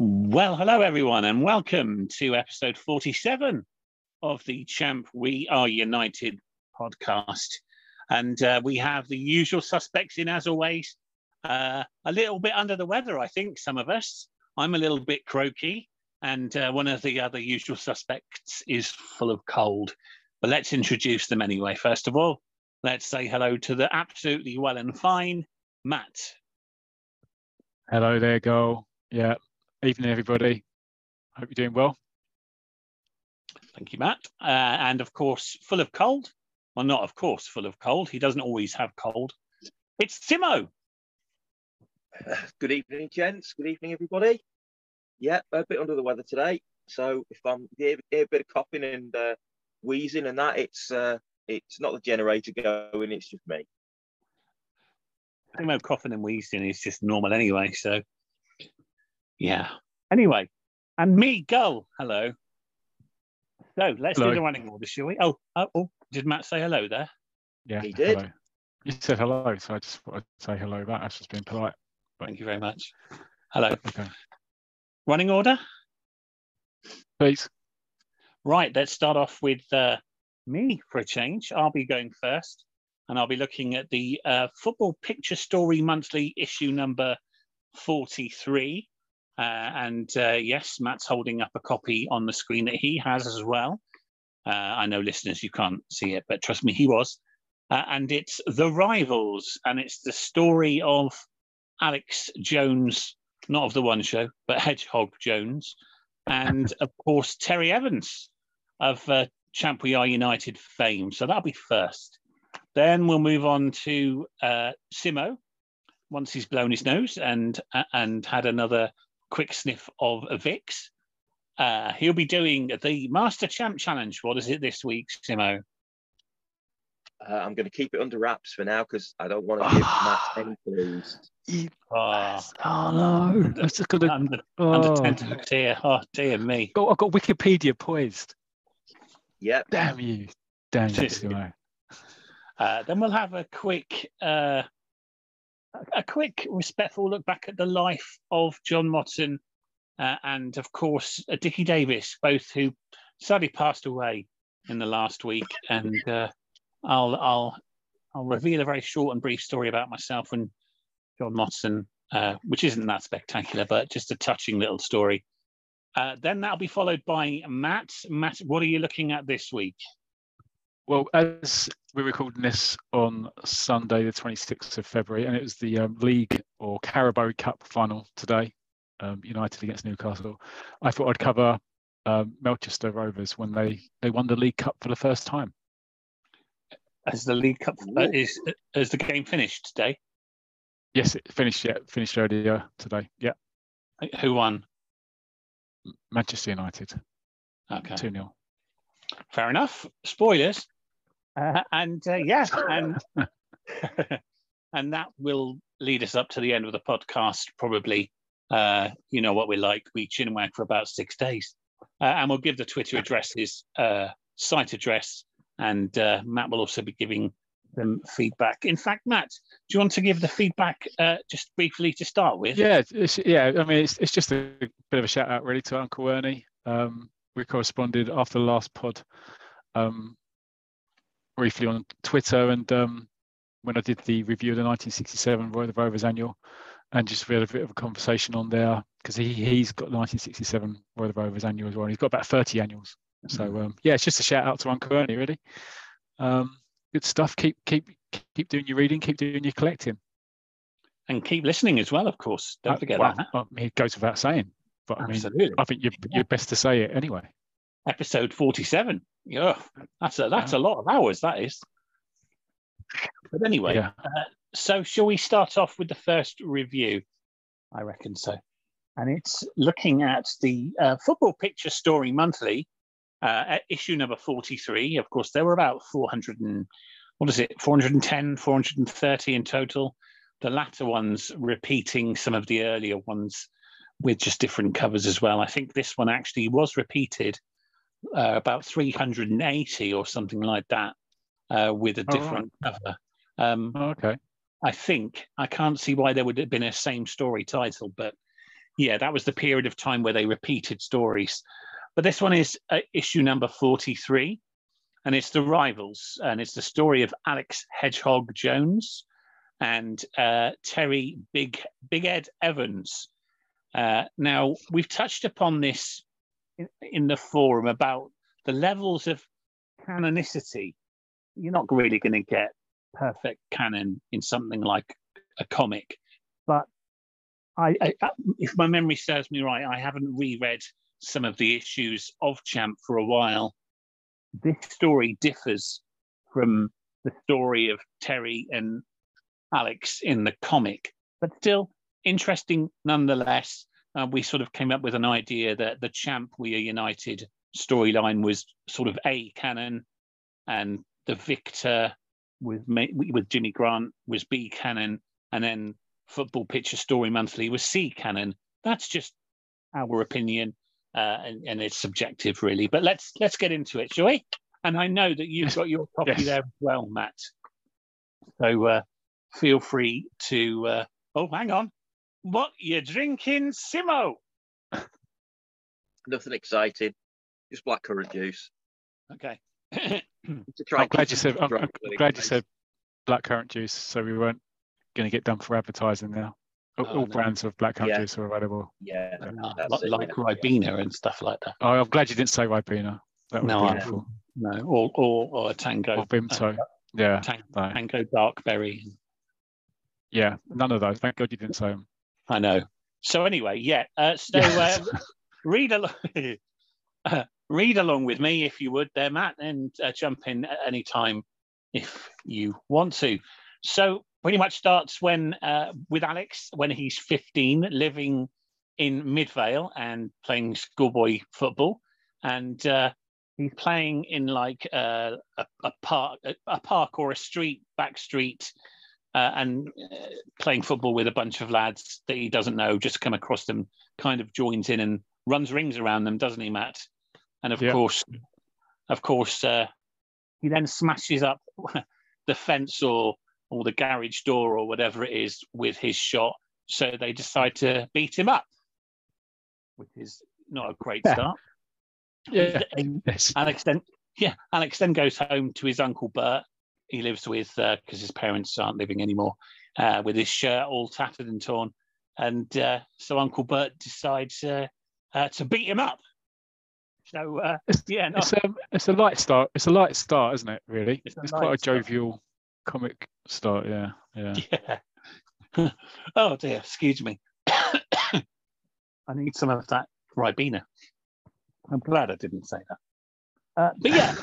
Well, hello everyone, and welcome to episode 47 of the Champ We Are United podcast. And uh, we have the usual suspects in, as always. Uh, a little bit under the weather, I think, some of us. I'm a little bit croaky, and uh, one of the other usual suspects is full of cold. But let's introduce them anyway. First of all, let's say hello to the absolutely well and fine Matt. Hello there, Go. Yeah, Evening, everybody. Hope you're doing well. Thank you, Matt. Uh, and of course, full of cold. Well, not of course, full of cold. He doesn't always have cold. It's Timo. Good evening, gents. Good evening, everybody. Yeah, a bit under the weather today. So if I'm hear, hear a bit of coughing and uh, wheezing and that, it's uh, it's not the generator going, it's just me. Timo coughing and wheezing is just normal anyway. So yeah. Anyway, and me, go. Hello. So let's hello. do the running order, shall we? Oh, oh, oh, did Matt say hello there? Yeah, he did. Hello. You said hello, so I just thought I'd say hello back. That's just being polite. But... Thank you very much. Hello. Okay. Running order? Please. Right, let's start off with uh, me for a change. I'll be going first, and I'll be looking at the uh, Football Picture Story Monthly issue number 43. Uh, and uh, yes, Matt's holding up a copy on the screen that he has as well. Uh, I know listeners, you can't see it, but trust me, he was. Uh, and it's The Rivals, and it's the story of Alex Jones, not of the one show, but Hedgehog Jones, and of course, Terry Evans of uh, Champ We Are United fame. So that'll be first. Then we'll move on to uh, Simo once he's blown his nose and and had another quick sniff of Vicks. Uh, he'll be doing the Master Champ Challenge. What is it this week, Simo? Uh, I'm going to keep it under wraps for now because I don't want to give Matt any clues. Oh, oh no! That's just going to under, oh. under ten. Dear, oh dear me! Oh, I've got Wikipedia poised. Yep. Damn you! Damn you, Uh, then we'll have a quick uh, a quick respectful look back at the life of John Motson uh, and, of course, uh, Dickie Davies, both who sadly passed away in the last week. And uh, I'll I'll I'll reveal a very short and brief story about myself and John Motson, uh, which isn't that spectacular, but just a touching little story. Uh, then that'll be followed by Matt. Matt, what are you looking at this week? Well, as we're recording this on Sunday, the 26th of February, and it was the um, League or Carabao Cup final today, um, United against Newcastle. I thought I'd cover um, Melchester Rovers when they, they won the League Cup for the first time. Has the League Cup uh, is has the game finished today? Yes, it finished. Yeah, finished earlier today. Yeah. Who won? Manchester United. Okay. Two 0 Fair enough. Spoilers. Uh, and uh, yeah, and and that will lead us up to the end of the podcast. Probably, uh, you know what we're like. We chin wag for about six days, uh, and we'll give the Twitter addresses, uh, site address, and uh, Matt will also be giving them feedback. In fact, Matt, do you want to give the feedback just briefly to start with? Yeah, yeah. I mean, it's, it's just a bit of a shout out really to Uncle Ernie. Um, we corresponded after the last pod. Um, briefly on Twitter and um, when I did the review of the 1967 Roy the Rovers annual, and just we had a bit of a conversation on there because he he's got the 1967 Roy the Rovers annual as well. And he's got about 30 annuals. So mm-hmm. um, yeah, it's just a shout out to Uncle Ernie, really. Um, good stuff. Keep keep keep doing your reading. Keep doing your collecting. And keep listening as well, of course. Don't uh, forget well, that. I mean, it goes without saying. But Absolutely. I mean, I think you're, you're best to say it anyway. Episode 47. Yeah, that's a that's a lot of hours. That is. But anyway, yeah. uh, so shall we start off with the first review? I reckon so. And it's looking at the uh, Football Picture Story Monthly, uh, issue number 43. Of course, there were about 400 and, what is it, 410, 430 in total. The latter ones repeating some of the earlier ones with just different covers as well. I think this one actually was repeated uh, about 380 or something like that uh, with a different oh, right. cover. Um, oh, okay. I think I can't see why there would have been a same story title, but yeah, that was the period of time where they repeated stories. But this one is uh, issue number 43, and it's the rivals, and it's the story of Alex Hedgehog Jones and uh, Terry Big Big Ed Evans. Uh, now we've touched upon this in, the forum about the levels of canonicity. You're not really going to get perfect canon in something like a comic, but I, I, uh, if my memory serves me right, I haven't reread some of the issues of Champ for a while. This story differs from the story of Terry and Alex in the comic, but still interesting nonetheless. Uh, we sort of came up with an idea that the Champ We Are United storyline was sort of A canon, and the Victor with with Jimmy Grant was B canon, and then Football Picture Story Monthly was C canon. That's just our opinion, uh, and, and it's subjective, really. But let's let's get into it, shall we? And I know that you've got your copy yes. there as well, Matt. So uh, feel free to. Uh, oh, hang on. What you drinking, Simo? Nothing exciting. Just blackcurrant juice. Okay. I'm glad you said. I'm, I'm glad you said blackcurrant juice, so we weren't going to get done for advertising now. All, oh, all no. brands of blackcurrant yeah. juice are available. Yeah, like, it, like yeah. Ribena and stuff like that. Oh, I'm glad you didn't say Ribena. That no, beautiful. no, or, or or a tango. Or Vimto. Uh, yeah. Tang, no. Tango dark berry. Yeah, none of those. Thank God you didn't say them. I know. So anyway, yeah. Uh, so uh, read along, uh, read along with me if you would, there, Matt, and uh, jump in at any time if you want to. So pretty much starts when uh, with Alex when he's 15, living in Midvale and playing schoolboy football, and uh, he's playing in like a, a, park, a, a, park or a street, back street, uh, and uh, playing football with a bunch of lads that he doesn't know. Just come across them, kind of joins in and runs rings around them, doesn't he, Matt? And of course, of course, uh, he then smashes up the fence or or the garage door or whatever it is with his shot. So they decide to beat him up, which is not a great start. Yeah. Alex then, yeah, Alex then goes home to his uncle Bert. He lives with because uh, his parents aren't living anymore, uh, with his shirt all tattered and torn, and uh, so Uncle Bert decides uh, uh, to beat him up. So uh, it's, yeah, no. it's a it's a light start. It's a light start, isn't it? Really, it's, it's quite a jovial comic start. Yeah, yeah. Yeah. oh dear, excuse me. I need some of that Ribena. I'm glad I didn't say that. Uh, but yeah,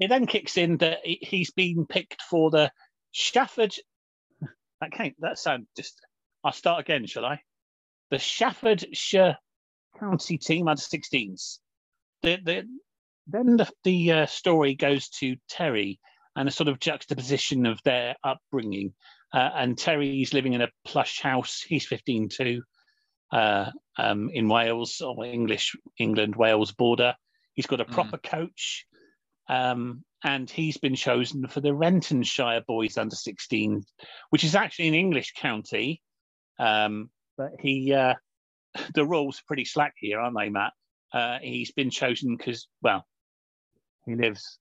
it then kicks in that he's been picked for the Shafford. That can't. That sounds just. I'll start again, shall I? The Staffordshire County team under 16s. The, the, then the, the uh, story goes to Terry and a sort of juxtaposition of their upbringing. Uh, and Terry's living in a plush house. He's 15 too, uh, um, in Wales or English England Wales border. He's got a hmm. proper mm. coach, um, and he's been chosen for the Rentonshire Boys Under 16, which is actually an English county. Um, but he, uh, the rules are pretty slack here, aren't they, Matt? Uh, he's been chosen because, well, he lives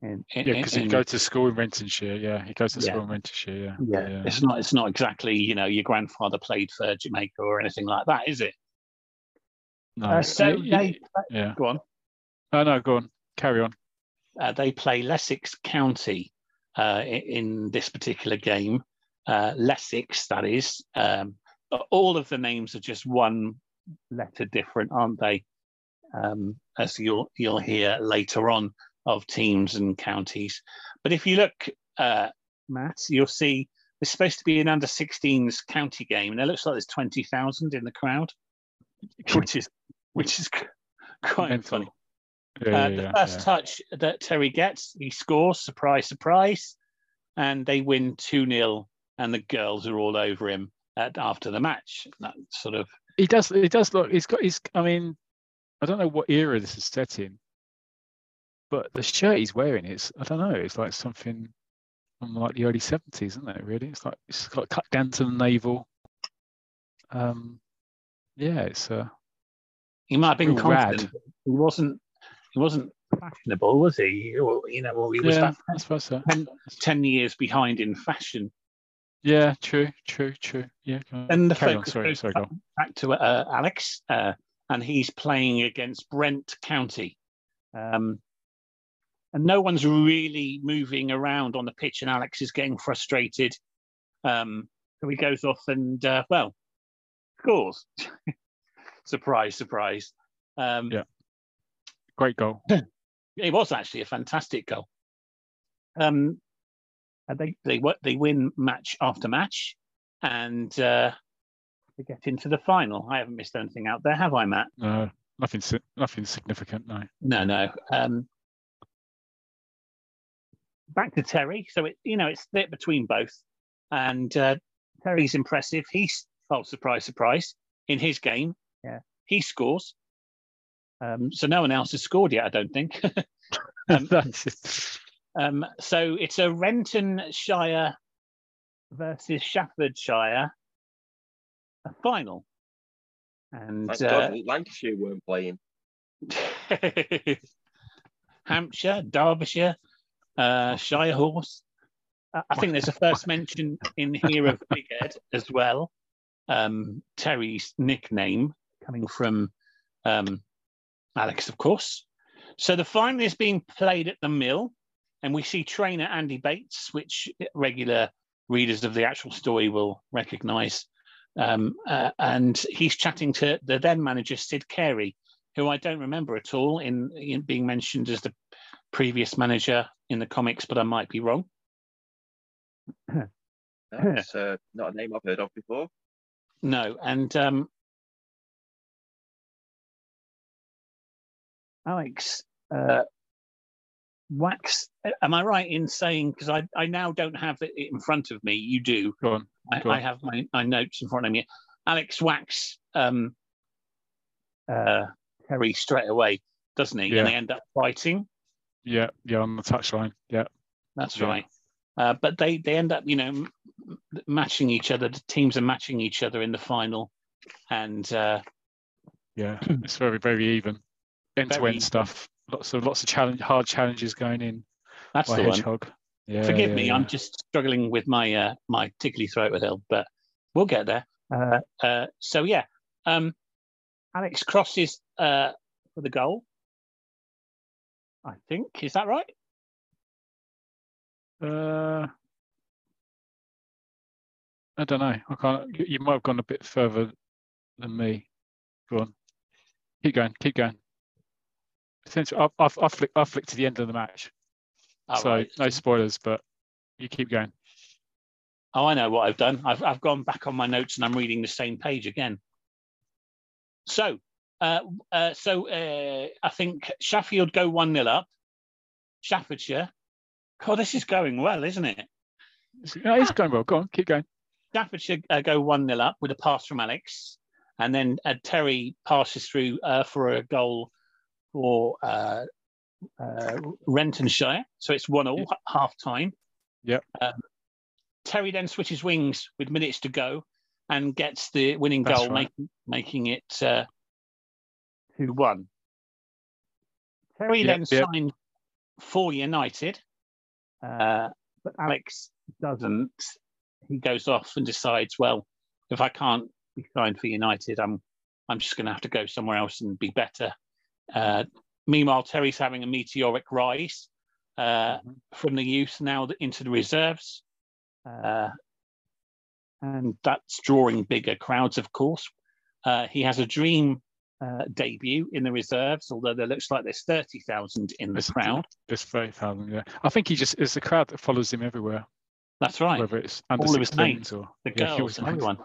in, in, yeah, because he goes to school in Rentonshire. Yeah, he goes to yeah. school in Rentonshire. Yeah. yeah. yeah, It's not. It's not exactly. You know, your grandfather played for Jamaica or anything like that, is it? No. Uh, so. Yeah. Go on. Oh no, go on. Carry on. Uh, they play Lessex County uh, in, this particular game. Uh, Lessex, that is. Um, all of the names are just one letter different, aren't they? Um, as you'll you'll hear later on of teams and counties. But if you look, uh, Matt, you'll see it's supposed to be an under 16s county game, and it looks like there's 20,000 in the crowd, which is which is quite Mental. funny. Yeah, uh, yeah, the first yeah. touch that Terry gets, he scores, surprise, surprise, and they win 2 0, and the girls are all over him at, after the match. That sort of. He does, he does look, he's got, he's, I mean, I don't know what era this is set in, but the shirt he's wearing is I don't know. It's like something from like the early seventies, isn't it? Really, it's like it's got cut down to the navel. Um, yeah, it's uh, He might have been Real rad. He wasn't. He wasn't fashionable, was he? You know, or he was yeah, that I suppose so. 10, 10 years behind in fashion. Yeah, true, true, true. Yeah. And the carry on. focus Sorry, goes sorry, go on. back to uh, Alex, uh, and he's playing against Brent County. Um, and no one's really moving around on the pitch, and Alex is getting frustrated. Um, so he goes off and, uh, well, scores. surprise, surprise. Um, Yeah. Great goal. it was actually a fantastic goal. Um, and they they wo- they win match after match, and uh, they get into the final. I haven't missed anything out there, have I, Matt? No, nothing, nothing significant. No. No, no. Um, back to Terry. So it you know it's split between both, and uh, Terry's impressive. He's oh surprise, surprise in his game. Yeah, he scores. Um, so no one else has scored yet, I don't think. Um, That's- Um, so it's a Rentonshire versus Staffordshire a final. And Thank uh, God Lancashire weren't playing. Hampshire, Derbyshire, uh, Shire Horse. Uh, I think there's a first mention in here of Big Ed as well. Um, Terry's nickname coming from um, Alex, of course. So the final is being played at the Mill, and we see trainer Andy Bates, which regular readers of the actual story will recognise. Um, uh, and he's chatting to the then manager Sid Carey, who I don't remember at all in, in being mentioned as the previous manager in the comics, but I might be wrong. That's uh, not a name I've heard of before. No, and um, Alex uh, whacks. Am I right in saying because I, I now don't have it in front of me? You do. go on. I, on. I have my, my notes in front of me. Alex whacks um, uh, Terry straight away, doesn't he? Yeah. And they end up fighting. Yeah, yeah, on the touchline. Yeah, That's Yeah. right. Uh, but they they end up, you know, m- m- matching each other. The teams are matching each other in the final, and uh, yeah. it's very, very even. End to Very end stuff. Lots of lots of challenge, hard challenges going in that's by the one. Yeah, Forgive yeah, me, yeah. I'm just struggling with my uh, my tickly throat with Hill, but we'll get there. Uh, uh, so yeah, um, Alex crosses uh, for the goal. I think is that right? Uh, I don't know. I can't. You, you might have gone a bit further than me. Go on. Keep going. Keep going. Essentially, I've, I've, I've, flicked, I've flicked to the end of the match. All so right. no spoilers, but you keep going. Oh, I know what I've done. I've I've gone back on my notes and I'm reading the same page again. So, uh, uh, so uh, I think Sheffield go one 0 up. Staffordshire. God, this is going well, isn't it? It's, no, it's going well. Go on. Keep going. Staffordshire uh, go 1 0 up with a pass from Alex. And then uh, Terry passes through uh, for a goal for uh, uh, Rentonshire. So it's 1 0, half time. Yep. Um, Terry then switches wings with minutes to go and gets the winning That's goal, right. making, making it uh, 2 1. Terry Yep, then yep. signed for United, uh, but Alex doesn't. He goes off and decides, well, if I can't be signed for United, I'm I'm just going to have to go somewhere else and be better. Uh, meanwhile, Terry's having a meteoric rise uh, Mhm. from the youth now into the reserves, uh, and that's drawing bigger crowds, of course. Uh, he has a dream uh, debut in the reserves, although there looks like there's thirty thousand in the crowd. There's very thousand. Yeah, I think he just is the crowd that follows him everywhere, That's right. whether it's under All of his 16s mates, or The yeah, girls everyone.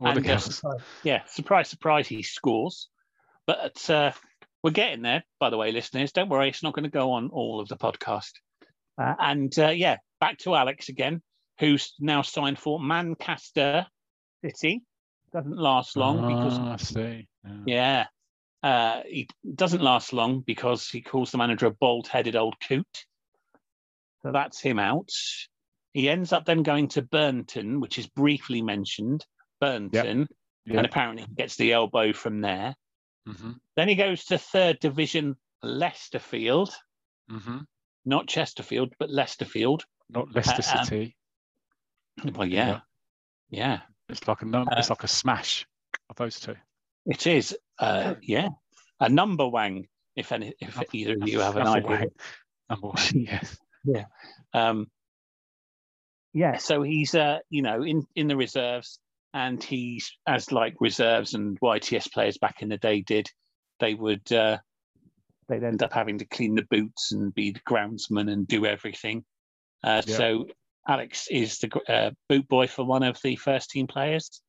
the And, uh, girls. surprise- yeah, surprise, surprise, he scores. But uh, we're getting there, by the way, listeners. Don't worry, it's not going to go on all of the podcast. Uh, and uh, yeah, back to Alex again, who's now signed for Manchester City. Doesn't last long because I see. Yeah. yeah, uh, he doesn't last long because he calls the manager a bald-headed old coot. So that's him out. He ends up then going to Burnton, which is briefly mentioned. Burnton, Yeah. and apparently he gets the elbow from there. Hmm Then he goes to third division Leicesterfield, hmm not Chesterfield, but Leicesterfield. Not Leicester Uh, um, City. Well, yeah, Yeah. yeah, It's like a num- uh, it's like a smash of those two. it is. Uh, yeah, a Numberwang. If any, if either of you have an Number idea. one. Number one, yes. Yeah, um, yeah, so he's uh, you know in in the reserves, and he, as like reserves and YTS players back in the day did. They would uh, they'd end up having to clean the boots and be the groundsman and do everything. Uh, Yeah. So Alex is the uh, boot boy for one of the first team players.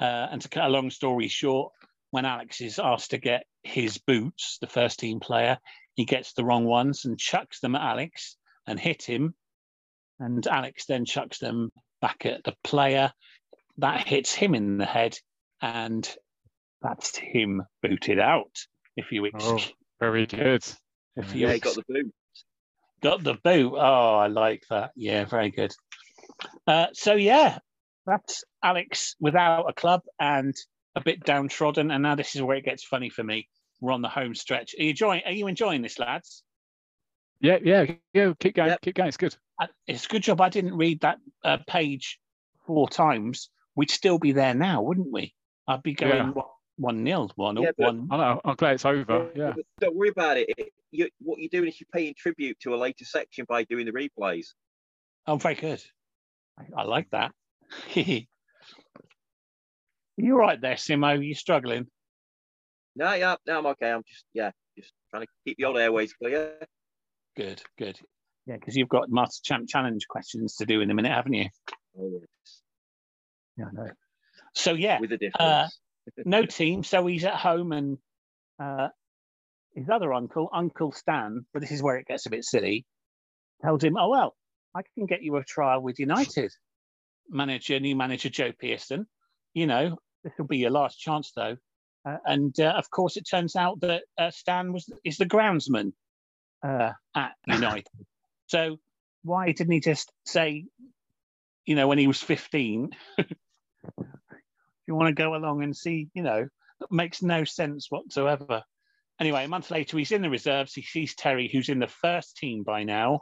Uh, and to cut a long story short, when Alex is asked to get his boots, the first team player, he gets the wrong ones and chucks them at Alex and hit him. And Alex then chucks them back at the player. That hits him in the head, and that's him booted out. If you ex- Oh, very good. if you Yeah, ex- got the boot. got the boot. Oh, I like that. Yeah, very good. Uh, so yeah, that's Alex without a club and a bit downtrodden. And now this is where it gets funny for me. We're on the home stretch. Are you enjoying? Are you enjoying this, lads? Yeah, yeah, yeah. Keep going, Yep. keep going. It's good. Uh, It's a good job I didn't read that uh, page four times. We'd still be there now, wouldn't we? I'd be going Yeah. what, one nil, one Yeah, one. I know. I'm glad it's over. Yeah. Don't worry about it. It- You, what you're doing is you're paying tribute to a later section by doing the replays. Oh, very good. I, I like that. You're right there, Simo. You're struggling. No, yeah, no, I'm okay. I'm just, yeah, just trying to keep the old airways clear. Good, good. Yeah, because you've got Master Champ Challenge questions to do in a minute, haven't you? Oh, yes. Yeah, I know. So yeah, With a difference. Uh, no team, so he's at home, and uh, his other uncle, Uncle Stan, but this is where it gets a bit silly, tells him, "Oh well, I can get you a trial with United manager, new manager Joe Pearson. You know, this will be your last chance, though." Uh, and uh, of course, it turns out that uh, Stan was is the groundsman uh, at United. so why didn't he just say, you know, when he was fifteen? you want to go along and see, you know, that makes no sense whatsoever. Anyway, a month later, he's in the reserves. He sees Terry, who's in the first team by now,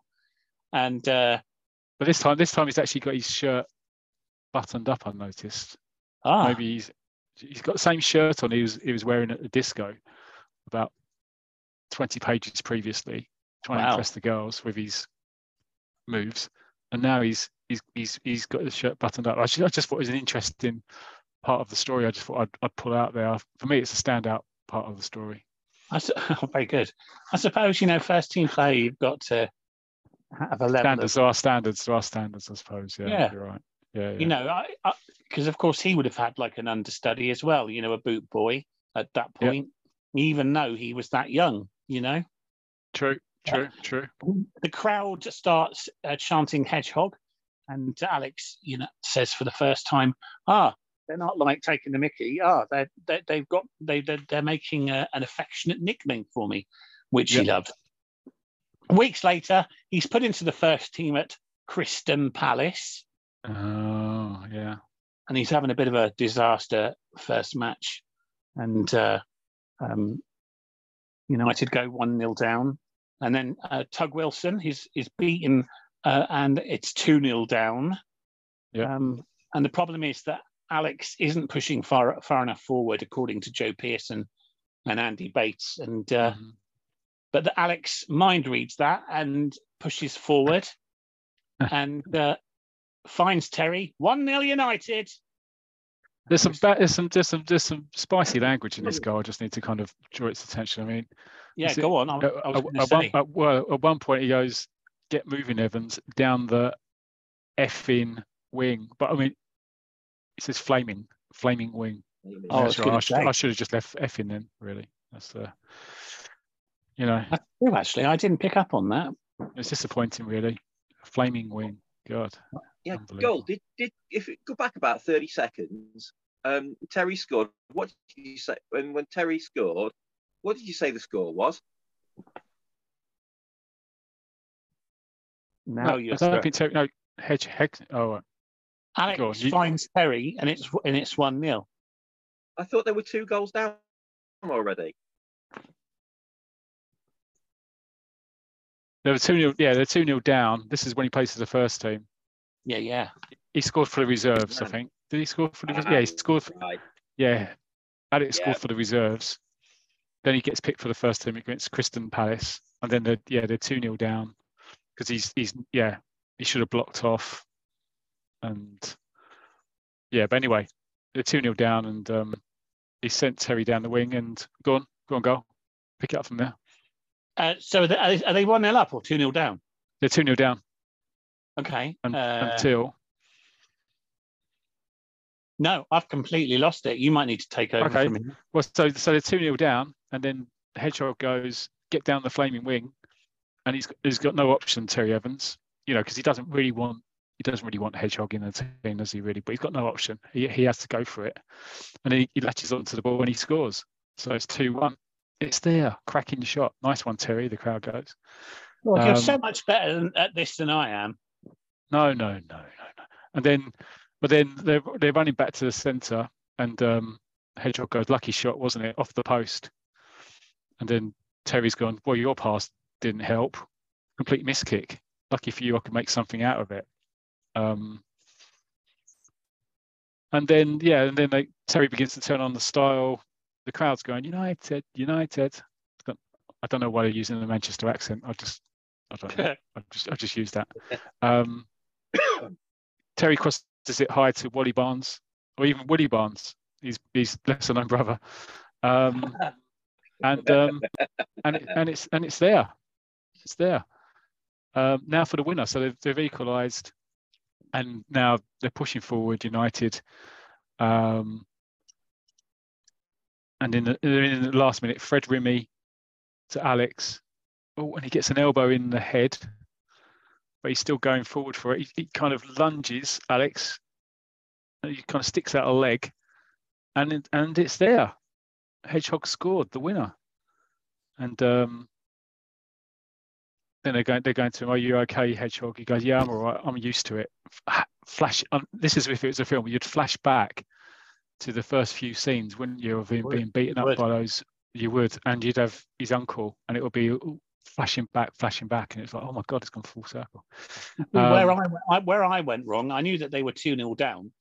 and uh, But this time, this time he's actually got his shirt buttoned up. I noticed. ah, Maybe he's he's got the same shirt on he was he was wearing at the disco about 20 pages previously, trying to impress the girls with his moves. And now he's he's he's he's got his shirt buttoned up. I just, I just thought it was an interesting part of the story. I just thought I'd, I'd pull out there. For me, it's a standout part of the story. I su- very good. I suppose you know, first team player, you've got to have a level. Standards Of, are standards. There are standards, I suppose. Yeah, Yeah. you're right. Yeah, yeah. you know, I because of course he would have had like an understudy as well. You know, a boot boy at that point, even though he was that young. You know, true, true, true. the crowd starts uh, chanting hedgehog and alex you know says for the first time ah they're not like taking the mickey ah they they they've got they they're, they're making a, an affectionate nickname for me which he Yeah. loved weeks later he's put into the first team at Crystal Palace Oh, yeah. and he's having a bit of a disaster first match and uh, um, United go 1 0 down. And then uh, Tug Wilson is, is beaten uh, and it's 2 0 down. Yeah. Um, and the problem is that Alex isn't pushing far, far enough forward, according to Joe Pearson and Andy Bates. And uh, Mhm. but the Alex mind reads that and pushes forward and uh, finds Terry 1 0 United. There's some, there's some, there's some, there's some spicy language in this goal. I just need to kind of draw its attention. I mean, Yeah, Is it- go on. I, I at- at one, at, well, at one point he goes, "Get moving, Evans, down the effing wing." But I mean, it says flaming, flaming wing. Oh, I That's right. I, should. I should have just left effing then. Really, that's uh, you know, That's true, actually. I didn't pick up on that. it's disappointing. Really, flaming wing. God, Yeah, Unbelievable. goal. Did did if it go back about thirty seconds? Um, Terry scored. What did you say when when Terry scored? What did you say the score was? Now no, you're I don't think Terry, no hedge heck. Oh, right. Alex go on, you- finds Terry and it's and it's one 0 I thought there were two goals down already. They were two 0 Yeah, they're two 0 down. This is when he plays for the first team. Yeah, yeah. He scored for the reserves, I think. Did he score for the? res- Ah, yeah, he scored. For, Right. yeah, Alex Yeah. scored for the reserves. Then he gets picked for the first team against Crystal Palace, and then they're yeah they're two 0 down because he's he's yeah he should have blocked off, and yeah. But anyway, they're two 0 down, and um, he sent Terry down the wing and go on, go on, go, pick it up from there. Uh, so are they, are they- 1 0 up or 2 0 down? They're two 0 down Okay. un- Uh, until no, I've completely lost it. You might need to take over Okay. from me. Well, so so they're two 0 down, and then Hedgehog goes get down the flaming wing, and he's he's got no option. Terry Evans, you know, because he doesn't really want he doesn't really want Hedgehog in the team, does he? Really, but he's got no option. He he has to go for it, and he, he latches onto the ball and he scores. So it's two one. It's there, cracking shot. Nice one, Terry. The crowd goes. Well, you're Um, so much better than, at this than I am. No, no, no, no, no. And then, but then they're they're running back to the centre, and um, Hedgehog goes, lucky shot, wasn't it, off the post? And then Terry's gone, well, your pass didn't help. Complete miss kick. Lucky for you, I could make something out of it. Um, and then, yeah, and then they, Terry begins to turn on the style. The crowd's going, United, United. I don't know why they're using the Manchester accent. I just, I don't know. I just, I just used that. Um, Terry crosses it high to Wally Barnes, or even Woody Barnes. He's he's lesser known brother, um, and um, and it, and it's and it's there, it's there. Um, now for the winner. So they've they've equalised, and now they're pushing forward. United, um, and in the in the last minute, Fred Rimmy to Alex. Oh, and he gets an elbow in the head but he's still going forward for it. He, he kind of lunges, Alex, and he kind of sticks out a leg, and and it's there. Hedgehog scored the winner, and um, then they're going they're going to him. Are you okay, Hedgehog? He goes, Yeah, I'm all right. I'm used to it. Flash. Um, this is if it was a film. You'd flash back to the first few scenes, wouldn't you, of him Would. being beaten up Would. by those. You would, and you'd have his uncle, and it would be flashing back, flashing back, and it's like, oh my god, it's gone full circle. where Um, I, went- I where I went wrong, I knew that they were two 0 down,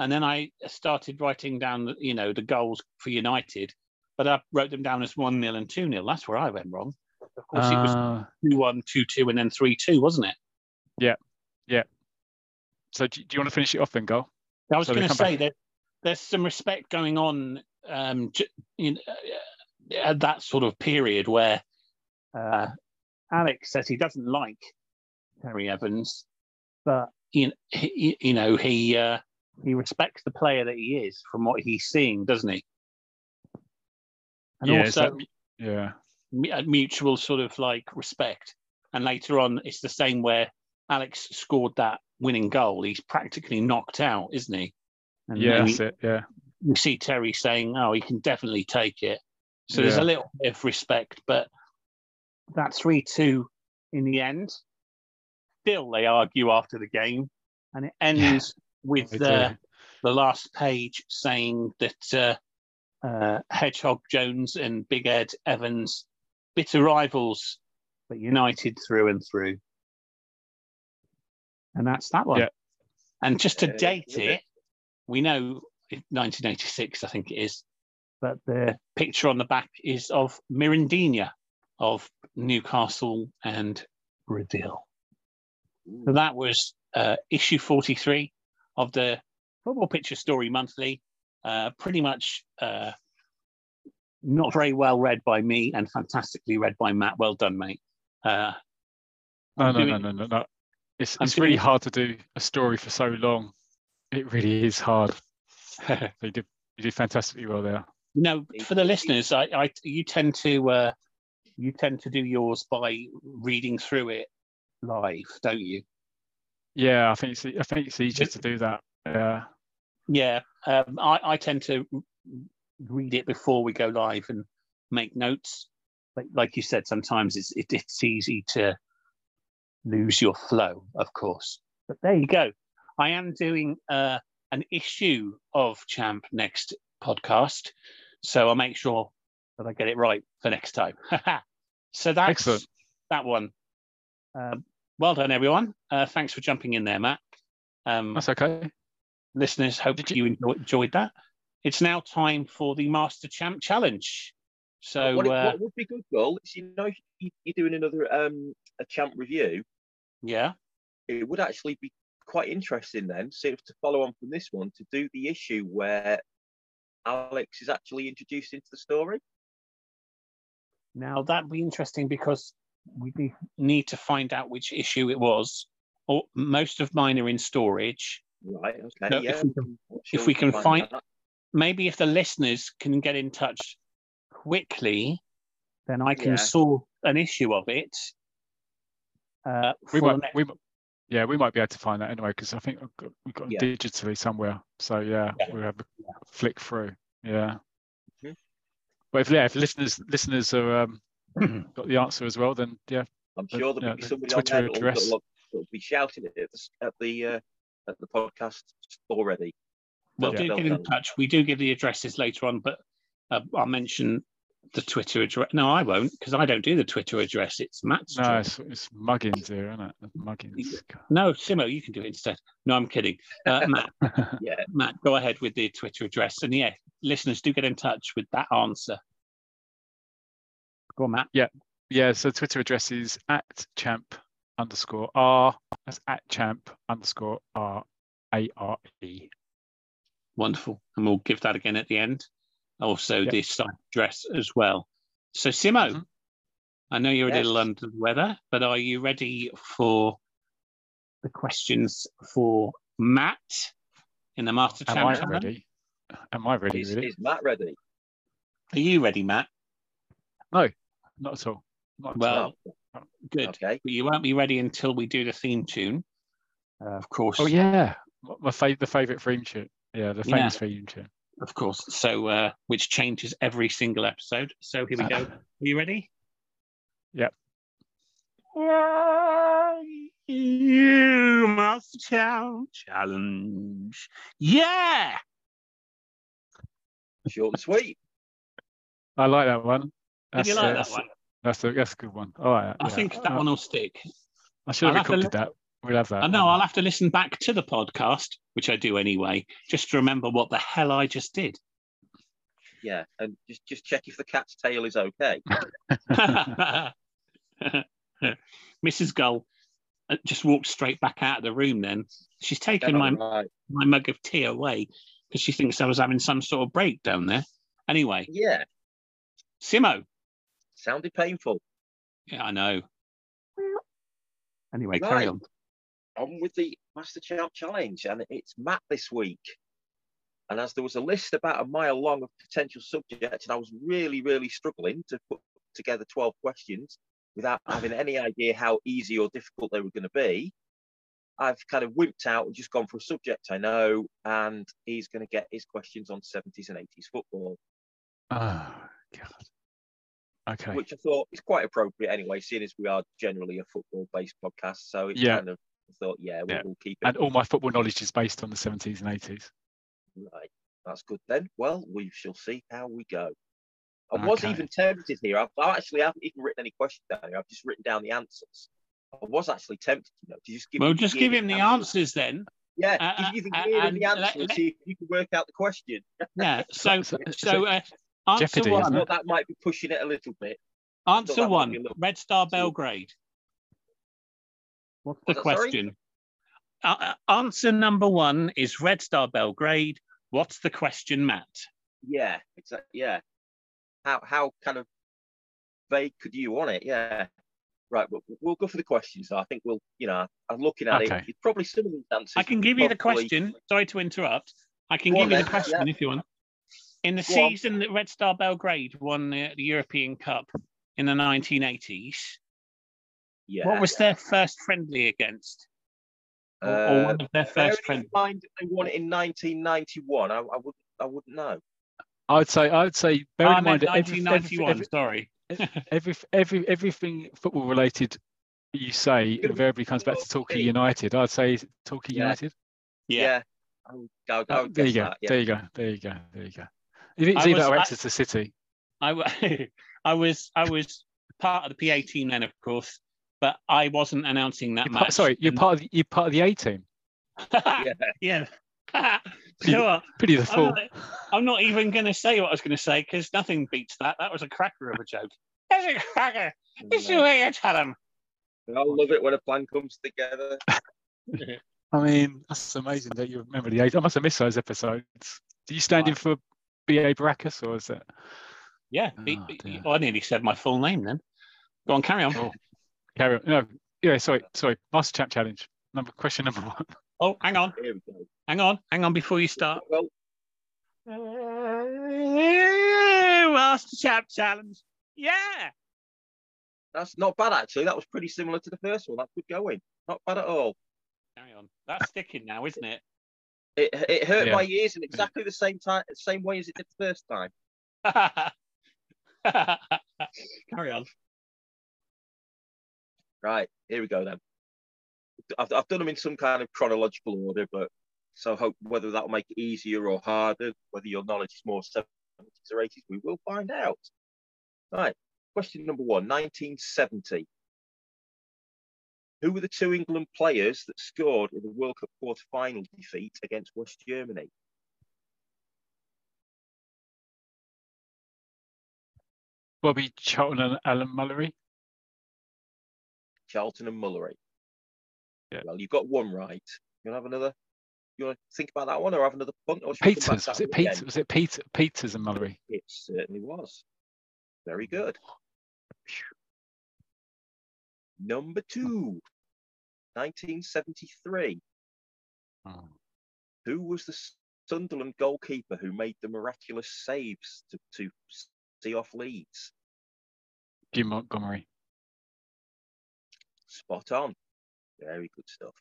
and then I started writing down, you know, the goals for United, but I wrote them down as one 0 and two 0 That's where I went wrong. Of course, it was Uh, two one, two two, and then three two, wasn't it? Yeah. Yeah. So do, do you want to finish it off then, Goal? I was So going to say back- that there's some respect going on um, uh, at that sort of period where uh, Alex says he doesn't like Terry Evans, but you know, he, you know he uh, he respects the player that he is from what he's seeing, doesn't he? And yeah, also that- yeah, mutual sort of like respect. And later on, it's the same where Alex scored that winning goal. He's practically knocked out, isn't he? And yeah, it. Yeah, you see Terry saying, "Oh, he can definitely take it." So there's a little bit of respect, but that three-two in the end, still they argue after the game, and it ends with the do. the last page saying that uh, uh, Hedgehog Jones and Big Ed Evans, bitter rivals, but united through and through. And that's that one. Yeah. And just to date it, we know it- 1986, I think it is, but the picture on the back is of Mirandinha of Newcastle and Brazil. So that was uh, issue 43 of the Football Picture Story Monthly. Uh, pretty much uh, not very well read by me and fantastically read by Matt. Well done, mate. Uh, no, no, no, no, no, no. It's I'm it's really hard to do a story for so long. It really is hard. You did you did fantastically well there. No, for the listeners, I, I you tend to uh, you tend to do yours by reading through it live, don't you? Yeah, I think it's I think it's easier to do that. Yeah, Yeah, um, I, I tend to read it before we go live and make notes. Like, like you said, sometimes it's it, it's easy to lose your flow, of course. But there you go. I am doing uh, an issue of Champ next podcast. So I'll make sure that I get it right for next time. so that's Excellent. that one. Um, well done, everyone. Uh, thanks for jumping in there, Matt. Um, That's okay. listeners, hope Did you, enjoy, enjoyed that. It's now time for the Master Champ Challenge. So what, uh, what would be good, Goal, is you know, you- you're doing another um a champ review, yeah, it would actually be quite interesting then, so if to follow on from this one, to do the issue where Alex is actually introduced into the story. now that'd be interesting because we need to find out which issue it was. Or most of mine are in storage. Right. Okay. If yeah. we can- if we can find- that. Maybe if the listeners can get in touch quickly, then I can Yeah. solve an issue of it. Uh, We might, next- we, yeah, we might be able to find that anyway because I think I've got, we've got Yeah. digitally somewhere. So yeah, Yeah. we'll have a flick through. Yeah. Mhm. But if yeah, if listeners listeners are um, got the answer as well, then yeah, I'm sure there'll yeah, be the somebody Twitter on there address. that'll, that'll be shouting it at the, at the uh, at the podcast already. Well, They'll- do get in touch. We do give the addresses later on, but uh, I'll mention the Twitter address. No, I won't because I don't do the Twitter address. It's Matt's. no, it's, it's muggins here, isn't it? Muggins. No, Simo, you can do it instead. No, I'm kidding. Uh, Matt, Yeah. Matt, go ahead with the Twitter address. And yeah, listeners do get in touch with that answer. Go on, Matt. Yeah. Yeah, so Twitter address is at champ underscore r. That's at champ underscore r a r e. Wonderful. And we'll give that again at the end. Also, Yep. the site address as well. So, Simo, Mhm. I know you're a little under the weather, but are you ready for the questions for Matt in the Master Am Champ I Challenge? ready? Am I ready? Is, Really? is Matt ready? Are you ready, Matt? No, not at all. Not at all. Well, good. okay. But you won't be ready until we do the theme tune. Uh, of course. Oh yeah, my- my fa- the favorite theme tune. Yeah, the Yeah. famous theme tune. Of course. So, uh, which changes every single episode. So here we go. Are you ready? Yep. You must challenge. Challenge. Yeah. Short and sweet. I like that one. Did That's, you uh, like that that's, one? that's a that's a good one. All right. I yeah. think that Uh, one will stick. I should have I'll have recorded li- that. We'll have that. I know I'll have to listen back to the podcast, which I do anyway, just to remember what the hell I just did. Yeah, and just just check if the cat's tail is okay. Mrs. Gull uh, just walked straight back out of the room then. She's taken my, Right. my mug of tea away because she thinks I was having some sort of break down there. Anyway, Yeah, Simo. sounded painful. Yeah, I know. Anyway, carry on. On with the Master Champ Challenge, and it's Matt this week. And as there was a list about a mile long of potential subjects, and I was really, really struggling to put together 12 questions without having any idea how easy or difficult they were going to be, I've kind of wimped out and just gone for a subject I know, and he's going to get his questions on 70s and 80s football, Oh God. Okay. which I thought is quite appropriate anyway, seeing as we are generally a football based podcast. So it's Yeah. kind of thought, yeah, we'll, Yeah. we'll keep it. And all my football knowledge is based on the 70s and 80s. Right, that's good then. Well, we shall see how we go. I was Okay. even tempted here. I've, I actually haven't even written any questions down here. I've just written down the answers. I was actually tempted, you know, to just give. Well, you just give him the answers then. Yeah, Uh, give you the uh, year and the answer let- and see if you can work out the question. Yeah. So, So- so uh, answer Jeopardy, one. it? thought that might be pushing it a little bit. Answer one. be a little- Red Star Belgrade. What's the question? Uh, answer number one is Red Star Belgrade. What's the question, Matt? Yeah, exactly. Yeah. How how kind of vague could you want it? Yeah. Right, but we'll go for the questions. I think we'll, you know, I'm looking at Okay. it. It's probably some of these answers. I can give you the question. Sorry to interrupt. I can Go give on you the question yeah. if you want. In the Go on. season that Red Star Belgrade won the, the European Cup in the 1980s, Yeah. what was their first friendly against? Or, or Uh, one of their first in friendly? mind they won it in 1991, I, I wouldn't, I wouldn't know. I'd say I'd say bear in meant mind that every, 1991. every, sorry. every, every everything football related you say invariably comes back to Torquay Torquay. United. I'd say Torquay Yeah. United. Yeah. I would, I would, I Uh, would there you go. that, yeah. There you go. There you go. There you go. It's I either was- or I- Exeter City. I, w- I was I was part of the PA team then, of course, but I wasn't announcing that You're part, match. sorry, you're part of the, you're part of the A team. Yeah. yeah. you know what? Pretty the I'm fool. not, I'm not even going to say what I was going to say because nothing beats that. That was a cracker of a joke. That's a cracker. This is the way you tell them. I love it when a plan comes together. I mean, that's amazing that you remember the A. I must have missed those episodes. Do you stand in for BA Baracus or is it? Yeah, Oh, be- dear. I nearly said my full name then. Go on, carry on. Oh. Carry on. No, yeah, sorry, sorry. Master Chat Challenge. Number question number one. Oh, hang on, Here we go. hang on, hang on before you start. Well, uh, Master Chap Challenge. Yeah. that's not bad actually. That was pretty similar to the first one. That's good going. Not bad at all. Carry on. That's sticking now, isn't it? It it hurt Yeah. my ears in exactly the same time, same way as it did the first time. carry on. Right, here we go then. I've, I've done them in some kind of chronological order, but so hope whether that'll make it easier or harder, whether your knowledge is more 70s or 80s, we will find out. Right, question number one 1970. Who were the two England players that scored in the World Cup quarter final defeat against West Germany? Bobby Charlton and Alan Mullery. Charlton and Mullery. Yeah. Well, you've got one right. You want to have another? You want to think about that one or have another punt? Or should we come back Peters. Was it? Peter? Was it Peter? Peters and Mullery. It certainly was. Very good. Number two, 1973. Oh. Hmm. Who was the Sunderland goalkeeper who made the miraculous saves to, to see off Leeds? Jim Montgomery. Spot on. Very good stuff.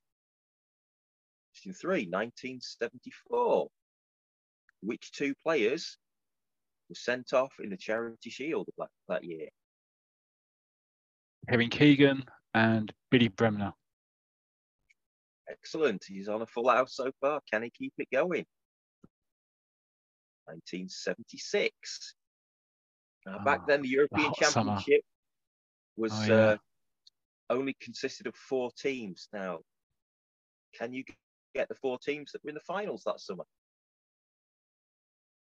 Question three, 1974. Which two players were sent off in the Charity Shield that, that year? Kevin Keegan and Billy Bremner. Excellent. He's on a full house so far. Can he keep it going? 1976. Now, back Ah, then, the European hot summer. Championship was Oh, yeah. uh, only consisted of four teams. Now, can you get the four teams that were in the finals that summer?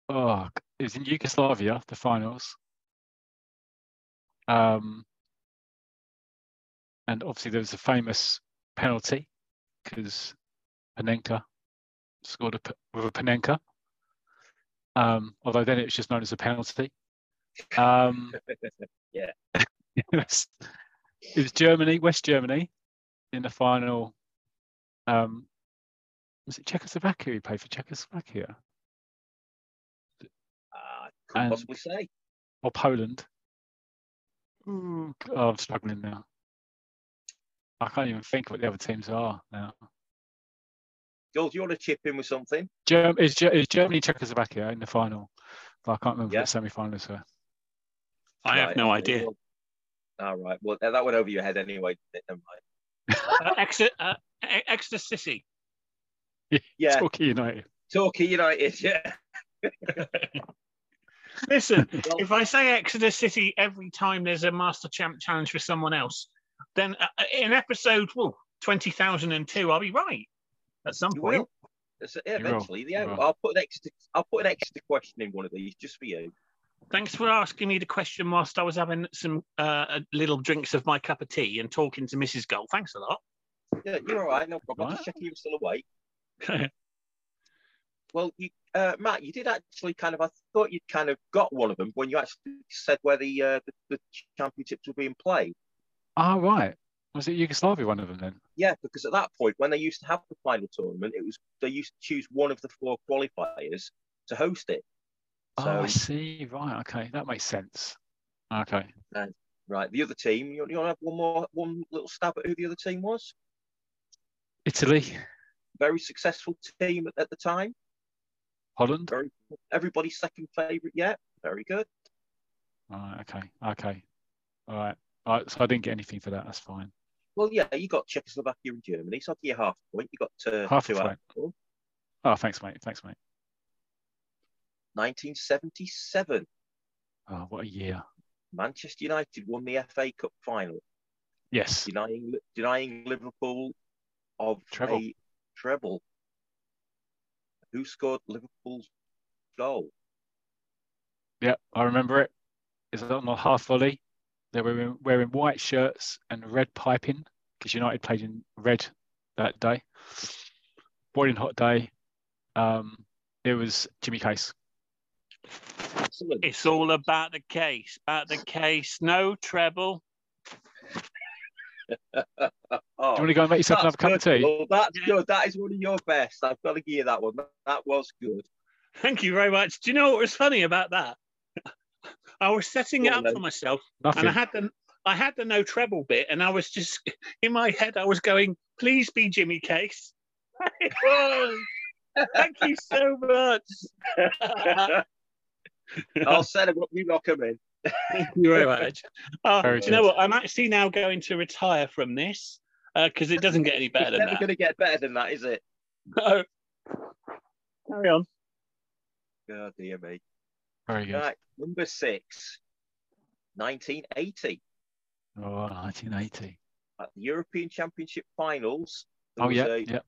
Oh, it was in Yugoslavia, the finals. Um, and obviously there was a famous penalty because Panenka scored a, with a Panenka. Um, although then it was just known as a penalty. Um, Yeah. it, was, Germany, West Germany, in the final. Um, was it Czechoslovakia? He played for Czechoslovakia Uh, couldn't And- possibly say. or Poland? Ooh, oh, I'm struggling now. I can't even think what the other teams are now. Joel, do you want to chip in with something? Germ- is, Ge- is Germany Czechoslovakia in the final? But I can't remember Yeah. what the semi-finalists were. I have no okay, idea. Well- All right. Well, that went over your head anyway. didn't? Never mind. Uh, Exeter, uh, Exeter City. Yeah, Torquay United. Torquay United. Yeah. Listen, Well- if I say Exeter City every time there's a Master Champ challenge for someone else, then uh, in episode well, 20,002, I'll be right at some You point. will. That's- yeah, eventually. Yeah. I'll put an extra. I'll put an extra question in one of these just for you. Thanks for asking me the question whilst I was having some uh, little drinks of my cup of tea and talking to Mrs. Gold. Thanks a lot. Yeah, you're all right. No problem. Right. Just checking you're still awake. Well, you, uh, Matt, you did actually kind of. I thought you'd kind of got one of them when you actually said where the uh, the, the championships were being played. Ah, right. Was it Yugoslavia one of them then? Yeah, because at that point, when they used to have the final tournament, it was they used to choose one of the four qualifiers to host it. So, oh, I see. Right. Okay, that makes sense. Okay. right, the other team. You, you want to have one more, one little stab at who the other team was? Italy, Very successful team at, at the time. Holland. Very everybody's second favourite yet. Very good. Right. Okay. Okay. All right. All right. So I didn't get anything for that. That's fine. Well, yeah, you got Czechoslovakia and Germany, so I'll give you half a point. You got uh, Half a two out point. Oh, thanks, mate. Thanks, mate. 1977. Oh, what a year! Manchester United won the FA Cup final, Yes, denying denying Liverpool of Treble. a treble. Who scored Liverpool's goal? yeah, I remember it. Is it on a half volley? They were wearing, wearing white shirts and red piping because United played in red that day. Boiling hot day. Um, it was Jimmy Case. Excellent. It's all about the case, about the case. No treble. Oh, Do you want to go and make yourself another cup of tea? Well, that's Yeah. good. That is one of your best. I've got to give you that one. That, that was good. Thank you very much. Do you know what was funny about that? I was setting Go it up then. for myself, Nothing. and I had the I had the no treble bit, and I was just in my head. I was going, "Please be Jimmy Case." Thank you so much. I'll set him up. You knock him in. Thank you very much. Uh, Very do you know what? I'm actually now going to retire from this because it doesn't get any better It's than never going to get better than that, is it? No. Carry on. Oh, dear me. Very good. Right, number six, 1980, Oh, 1980. at the European Championship finals. there Oh was yeah, a yeah.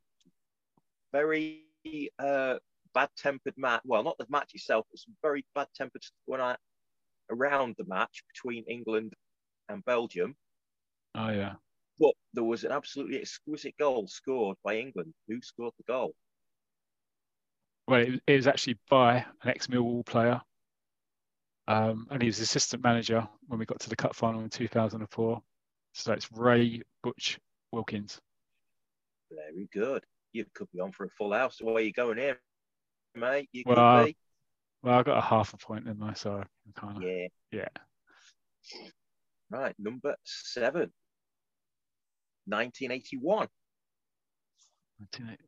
very uh, bad-tempered match. Well, not the match itself, but some very bad-tempered when I around the match between England and Belgium. Oh yeah. But there was an absolutely exquisite goal scored by England. Who scored the goal? Well, it, it was actually by an ex-Millwall player, um, and he was assistant manager when we got to the cup final in 2004. So it's Ray Butch Wilkins. Very good. You could be on for a full house. The way you're going here, mate. You Well. Well, I got a half a point, didn't I? So I kind of Yeah. yeah. Right, number seven. 1981.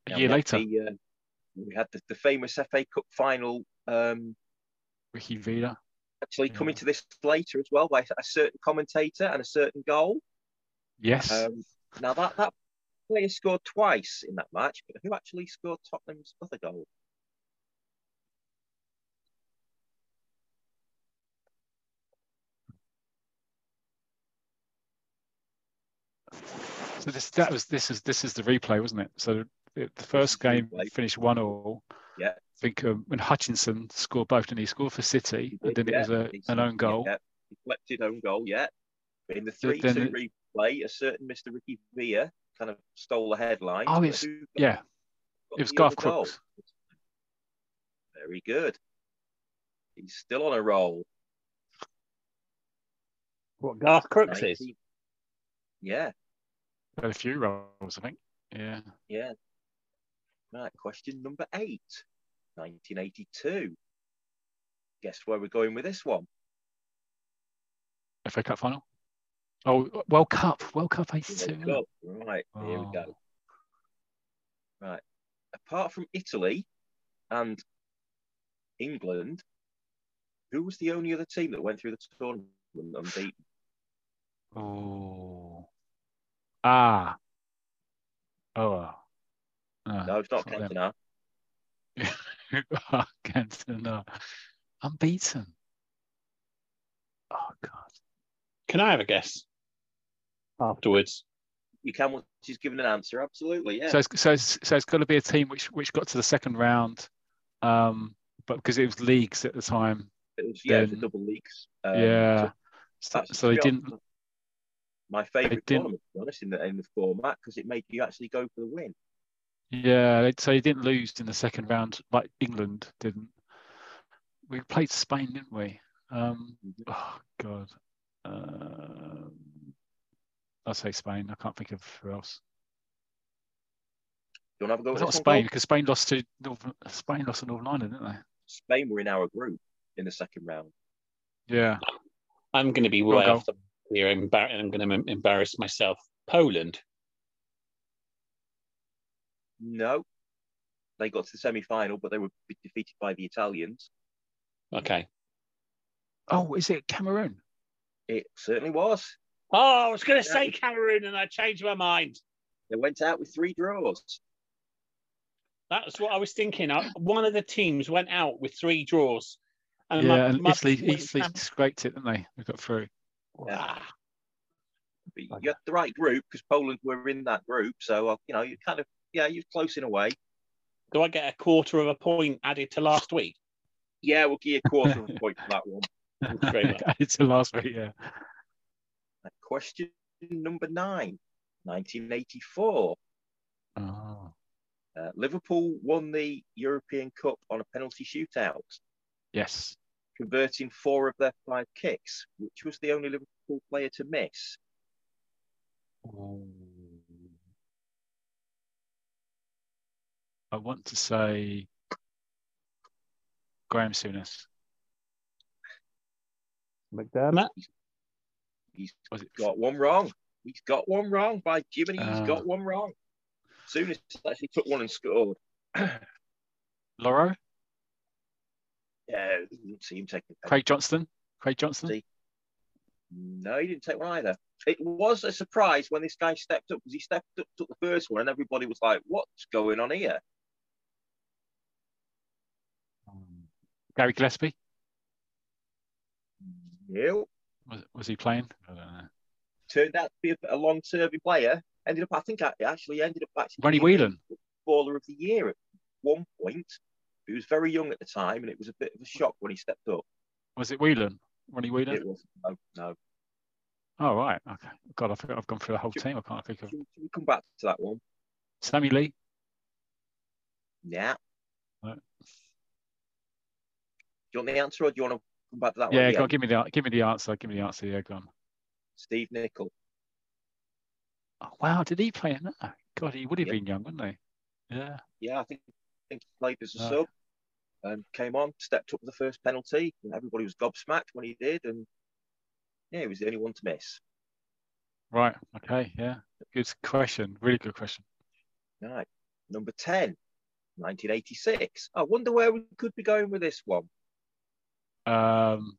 a year later. the, uh, we had the, the famous FA Cup final um, Ricky Villa. actually Yeah. coming to this later as well by a certain commentator and a certain goal. Yes. Um, now, that, that player scored twice in that match, but who actually scored Tottenham's other goal? So this that was this is this is the replay, wasn't it? So the, the first game finished one all. Yeah. I think um, when Hutchison scored both, and he scored for City, and then it was a, He's- an own goal. Yeah, deflected own goal, yeah. In the 3 then 2 replay, a certain Mr. Ricky Villa kind of stole the headline. Oh, but it's- got- Yeah, got it was Garth other goal? Crooks. Very good. He's still on a roll. What Garth Crooks is? Yeah, Had a few roles, I think. Yeah. yeah. Right, question number eight. 1982. Guess where we're going with this one? FA Cup final. Oh, World Cup, World Cup World '82. Cup. Right, here we go. Oh. Right. Apart from Italy and England, who was the only other team that went through the tournament unbeaten? Oh. Ah. Oh. No, No, it's not them. Cantona. Cantona. Unbeaten. Oh God. Can I have a guess? Afterwards. You can once he's given an answer. Absolutely, yeah. So it's, so it's, so it's got to be a team which which got to the second round, um, but because it was leagues at the time. it was yeah, the then- double leagues. Um, yeah. So, that's- so they to be honest, didn't. My favourite tournament, to be honest, in the in the format because it made you actually go for the win. Yeah. So you didn't lose in the second round like England didn't. We played Spain, didn't we? Um, Mhm. oh God. Um, I'll say Spain. I can't think of who else. Do you want to have a go It's not Spain because Spain lost to Northern, Spain lost to Northern Ireland, didn't they? Spain were in our group in the second round. Yeah. I'm going to be Go way off the here. Embar- I'm going to embarrass myself. Poland. No, they got to the semi final, but they were defeated by the Italians. Okay. Oh, is it Cameroon? It certainly was. Oh, I was going to Yeah. say Cameroon, and I changed my mind. They went out with three draws. That's what I was thinking. One of the teams went out with three draws. And yeah, my- and my- Italy, Italy scraped it, didn't they? We got through. Ah, But you had the right group because Poland were in that group. So, uh, you know, you're kind of, yeah, you're close in a way. do I get a quarter of a point added to last week? Yeah, we'll give you a quarter of a point for that one. Very it's the last week, yeah. Question number nine, 1984. Oh, Uh, Liverpool won the European Cup on a penalty shootout, yes. Converting four of their five kicks, which was the only Liverpool player to miss. I want to say Graham Souness. McDermott. He's Was it? got one wrong. He's got one wrong. By Jiminy, he's Ah. got one wrong. Souness actually took one and scored. Loro? Yeah, didn't see him taking. Craig Johnston? Craig Johnston? See. No, he didn't take one either. It was a surprise when this guy stepped up because he stepped up, took the first one, and everybody was like, "What's going on here?" Um, Gary Gillespie? No, Was, was he playing? I don't know. turned out to be a, a long-serving player. Ended up, I think, I actually ended up actually Ronnie Whelan? baller of the year at one point. He was very young at the time, and it was a bit of a shock when he stepped up. Was it Whelan? Ronnie Whelan? It was no, no. Oh, right. Okay. God, I think I've gone through the whole team. I can't think of. Should, should we come back to that one? Sammy Lee? Yeah. No. Do you want the answer, or do you want to come back to that one? Yeah, go on, give me the give me the answer. Give me the answer. Yeah, go on. Steve Nicol. Oh, wow, did he play in that? God, he would have Yep. been young, wouldn't he? Yeah. Yeah, I think, I think he played as a Ah. sub and came on, stepped up for the first penalty. And everybody was gobsmacked when he did, and yeah, he was the only one to miss. Right. Okay. Yeah. Good question. Really good question. Right, number 10, 1986. I wonder where we could be going with this one. Um,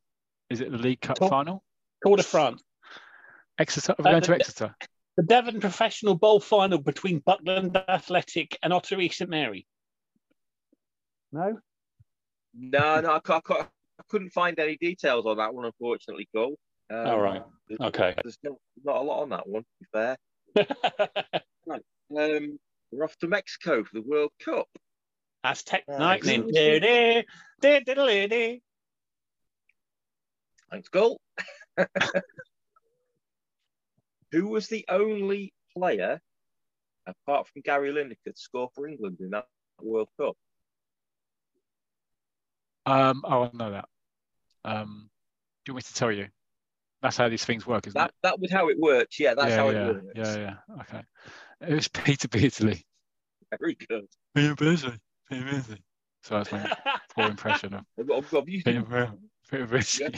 is it the League Cup Top- final? Tour de France. Exeter. Are we Uh, going to the- Exeter? The Devon Professional Bowl final between Buckland Athletic and Ottery St Mary. No? No, no, I, I, I couldn't find any details on that one, unfortunately, Cole. Um, All right. Okay. there's not, not a lot on that one, to be fair. Um, we're off to Mexico for the World Cup. Aztec Nice. Lightning. Thanks, Cole. Who was the only player, apart from Gary Lineker, to score for England in that World Cup? Um, oh, I know that. Um, do you want me to tell you? That's how these things work, isn't That it? that was how it works. Yeah, that's yeah, how yeah, it works. yeah, yeah. Okay. It was Peter Beardsley. Very good. Peter Beardsley. Peter Beardsley. So that's my poor impression of I've, I've, I've used Peter, it. Peter Beardsley.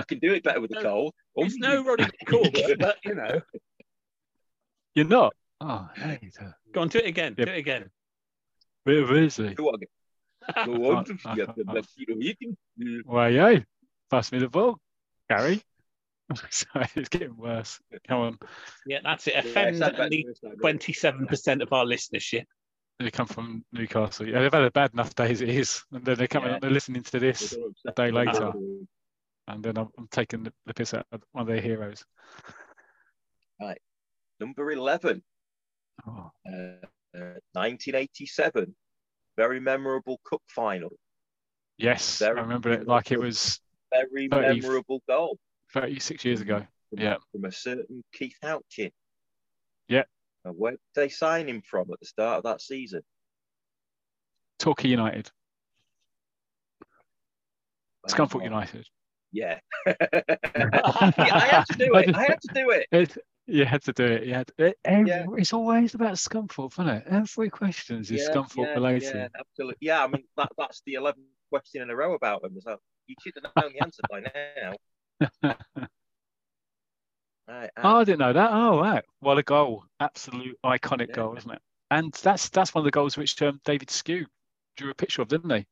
I can do it better with the cold. It's no Roddy Corbett, but you know. You're not. Oh, hey, Go on, do it again. Yep. Do it again. Peter Beardsley. Go on. Go on. can't- I Yeah, can't- but, you know, you can do- Why, yo, pass me the ball, Gary. Sorry, it's getting worse. Come on. Yeah, that's it. Yeah, Offend it's at least better than this, 27% of our listenership. They come from Newcastle. Yeah, they've had a bad enough day as it is. And then they're coming Yeah. they're listening to this, don't day me. later. and then I'm, I'm taking the, the piss out of one of their heroes. Right, number 11, Oh, uh, uh, 1987. Very memorable cup final. yes, Very I remember it like it was Very 30 memorable goal 36 years ago. from, Yeah. from a certain Keith Houchen. Yeah. And where did they sign him from at the start of that season? Torquay United, Scunthorpe United. Yeah. yeah. I had to do it. I had to do it. It, you had to do it. You had it, every, Yeah. It's always about Scunthorpe, isn't it? Every question is yeah, Scunthorpe yeah, related. Yeah, absolutely. Yeah, I mean that, that's the 11th question in a row about him. So you should have known the answer by now. Right, Oh, uh, I didn't know that. Oh, right. What a goal. Absolute iconic Yeah. goal, isn't it? And that's that's one of the goals which um, David Sque drew a picture of, didn't he?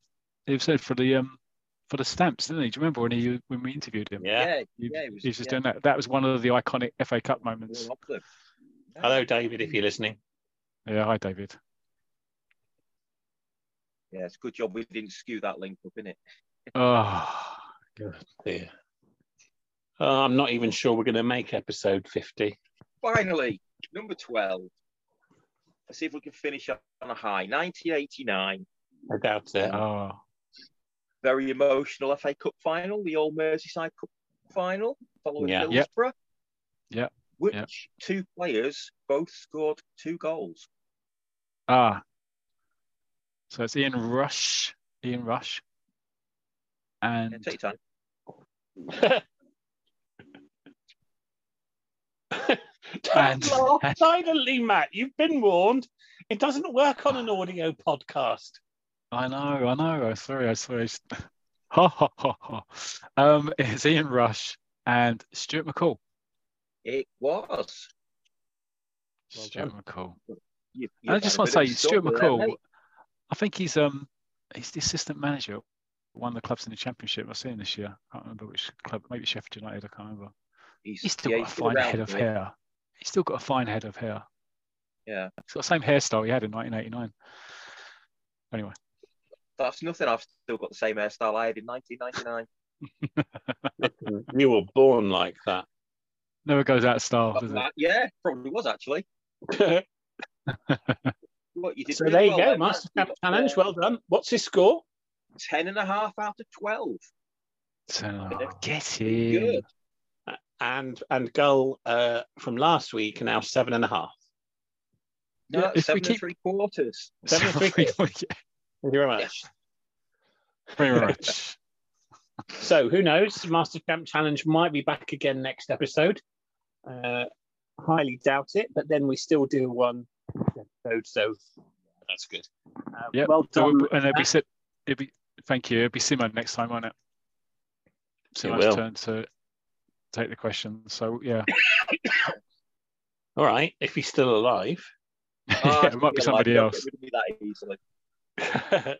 He said for the um for the stamps, didn't he? Do you remember when he when we interviewed him? Yeah. yeah, He, yeah, he was, he was just yeah, doing that. That was one of the iconic FA Cup moments. one of them. Yeah. Hello, David, if you're listening. Yeah, hi David. Yeah, it's a good job we didn't skew that link up, innit? Oh, dear. Oh, I'm not even sure we're going to make episode 50. Finally, number 12. Let's see if we can finish up on a high. 1989. I doubt it. oh. Very emotional FA Cup final, the old Merseyside Cup final, following Yeah. Yep. Hillsborough. Yep. Which Yep. two players both scored two goals? Ah. So it's Ian Rush. Ian Rush. Yeah, And take your time. Don't And- laugh silently, Matt. You've been warned. It doesn't work on an audio podcast. I know, I know. I'm sorry, I'm sorry. Ha ha ha ha. Um, it's Ian Rush and Stuart McCall. It was. Stuart. McCall. You, And I just want to say, Stuart McCall, I think he's um he's the assistant manager at one of the clubs in the championship I've seen this year. I can't remember which club, maybe Sheffield United, I can't remember. He's, He's still yeah, got a he's still fine head of hair. He's still got a fine head of hair. Yeah, He's got the same hairstyle he had in 1989. Anyway, that's nothing. I've still got the same hairstyle I had in 1999. You were born like that. never goes out of style, But does it? yeah, probably was actually. so What you did there really you well go, there, Master Champ Challenge. Well done. What's his score? 10 and a half out of 12. So, Yeah. get Pretty in. good. And and Gull uh, from last week now seven and a half. No, Yeah, if seven and keep- three quarters. Seven and three quarters. Thank you very much. very much. So who knows? Master Champ Challenge might be back again next episode. Uh, highly doubt it, but then we still do one episode, so that's good. Uh, Yep. Well So done. we'll- and it'll be, Matt. Si- it'll be thank you. It'll be Simo next time, won't it? Simo's will. turn to take the question. So yeah, All right, if he's still alive. Ah, yeah, it might be somebody Don't else. Get rid of me that easily.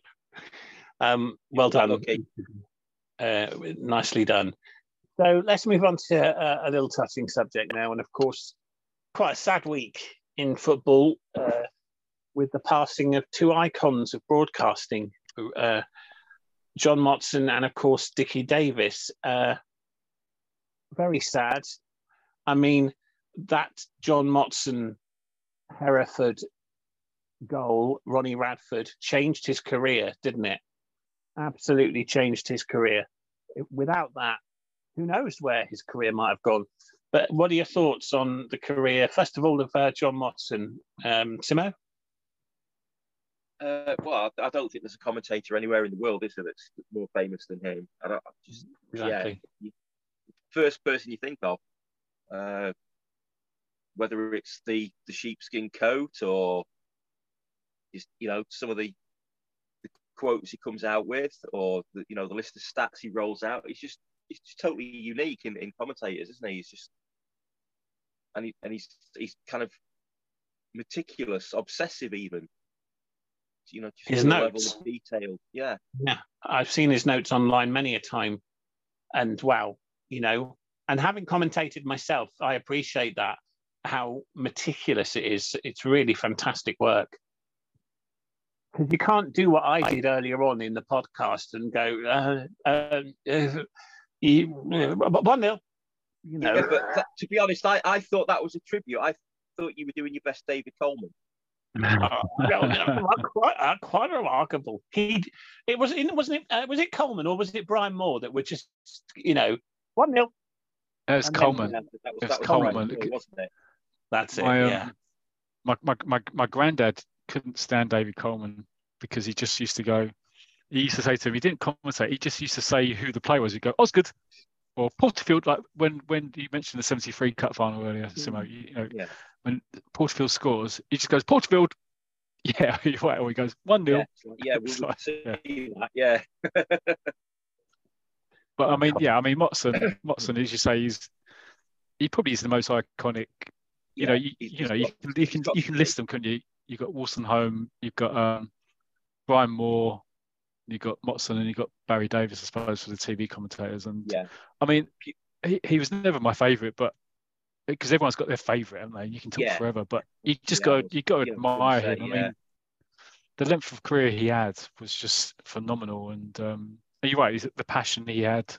um, well done. lucky. Uh, nicely done. So let's move on to uh, a little touching subject now, and of course, quite a sad week in football uh, with the passing of two icons of broadcasting, uh, John Motson and of course Dickie Davies. Uh, very sad. I mean, that John Motson Hereford goal, Ronnie Radford, changed his career, didn't it? Absolutely changed his career. Without that, who knows where his career might have gone. But what are your thoughts on the career, first of all, of uh, John Motson? Um, Simo? Uh, well, I don't think there's a commentator anywhere in the world, is there, that's more famous than him. I don't I just Exactly. first person you think of, uh, whether it's the the sheepskin coat or you know some of the, the quotes he comes out with, or the, you know the list of stats he rolls out. He's just he's just totally unique in, in commentators, isn't he? He's just and he and he's he's kind of meticulous, obsessive, even. You know, just His notes. of detail. Yeah, Yeah, I've seen his notes online many a time, and wow, you know, and having commentated myself, I appreciate that how meticulous it is. It's really fantastic work. Because you can't do what I did earlier on in the podcast and go, uh, uh, uh, you, uh, one nil, you know. Yeah, but that- to be honest, I, I thought that was a tribute. I thought you were doing your best David Coleman. Uh, quite, uh, quite remarkable. He, it was, it wasn't it? Uh, was it Coleman or was it Brian Moore that were just, you know, one nil. It's And Coleman. Yeah, that was, It's that was Coleman. wasn't it? That's it. My, um, yeah. my, my, my, my granddad couldn't stand David Coleman because he just used to go, he used to say to him, he didn't commentate, he just used to say who the player was. He'd go, Osgood or Porterfield, like when when you mentioned the 73 cut final earlier, Simo, you, know, Yeah. when Porterfield scores, he just goes, Porterfield, yeah, or he goes, 1 0. Yeah, yeah, like- yeah. that. Yeah, But I mean, yeah, I mean, Motson, Motson, as you say, he's he probably is the most iconic. You know, you, you know, you can you can you can list them, couldn't you? You've got Wolstenholme, you've got um, Brian Moore, you've got Motson, and you've got Barry Davies, I suppose, for the TV commentators. And Yeah. I mean, he, he was never my favourite, but because everyone's got their favourite, haven't they? You can talk Yeah. forever, but you just Yeah, got you got to admire him. I mean, the length of career he had was just phenomenal. And um, you're right, is it the passion he had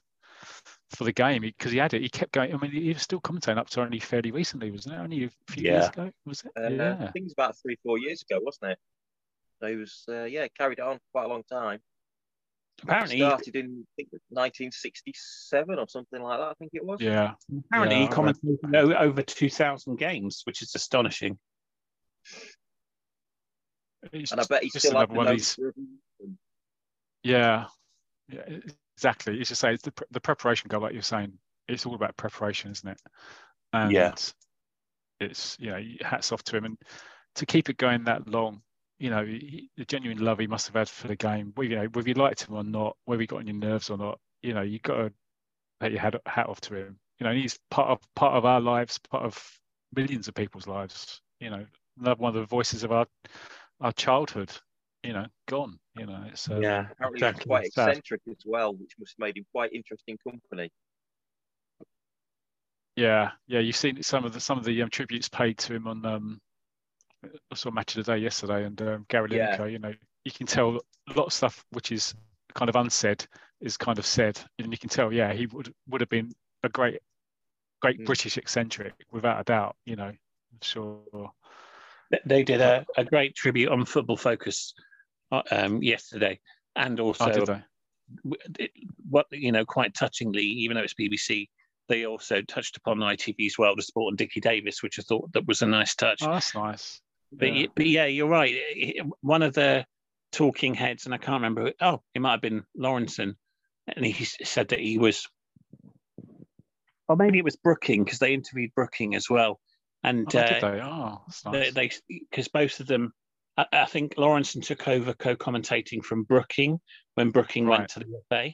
for the game because he had it. He kept going. I mean, he was still commentating up to only fairly recently, wasn't it? Only a few Yeah. years ago, was it? Uh, yeah. I think it's about three, four years ago, wasn't it? So he was, uh, yeah, carried it on for quite a long time. Apparently, started in I think 1967 or something like that. I think it was. Yeah. apparently Yeah, he commented commentated o- over 2,000 games, which is astonishing. It's And I bet he just still had one of these. Yeah. Yeah, exactly. It's just say it's the, the preparation goal, like you're saying. It's all about preparation, isn't it? And Yeah. it's you know hats off to him and to keep it going that long. You know he, the genuine love he must have had for the game. Whether you know whether you liked him or not, whether he got on your nerves or not. You know you got to let your hat, hat off to him. You know he's part of part of our lives, part of millions of people's lives. You know another one of the voices of our our childhood. You know gone. You know it's uh, yeah, Apparently, exactly. quite Sad. eccentric as well, which must have made him quite interesting company. Yeah, yeah, you've seen some of the some of the um, tributes paid to him on um, I saw Match of the Day yesterday, and um, Gary Yeah. Lineker. You know, you can tell a lot of stuff which is kind of unsaid is kind of said, and you can tell, yeah, he would would have been a great, great Mm. British eccentric without a doubt. You know, I'm sure. They did a, a great tribute on Football Focus um, yesterday, and also Oh, did they? w- it- what you know, quite touchingly, even though it's BBC, they also touched upon ITV's World of Sport and Dickie Davies, which I thought that was a nice touch. Oh, that's nice. But, Yeah. but yeah, you're right. One of the talking heads, and I can't remember. who- Oh, it might have been Lawrenson, and he said that he was, or maybe it was Brooking because they interviewed Brooking as well, and Oh, uh, they? Oh, nice. they because both of them. I, I think Lawrenson took over co-commentating from Brooking when Brooking Right. went to the FA,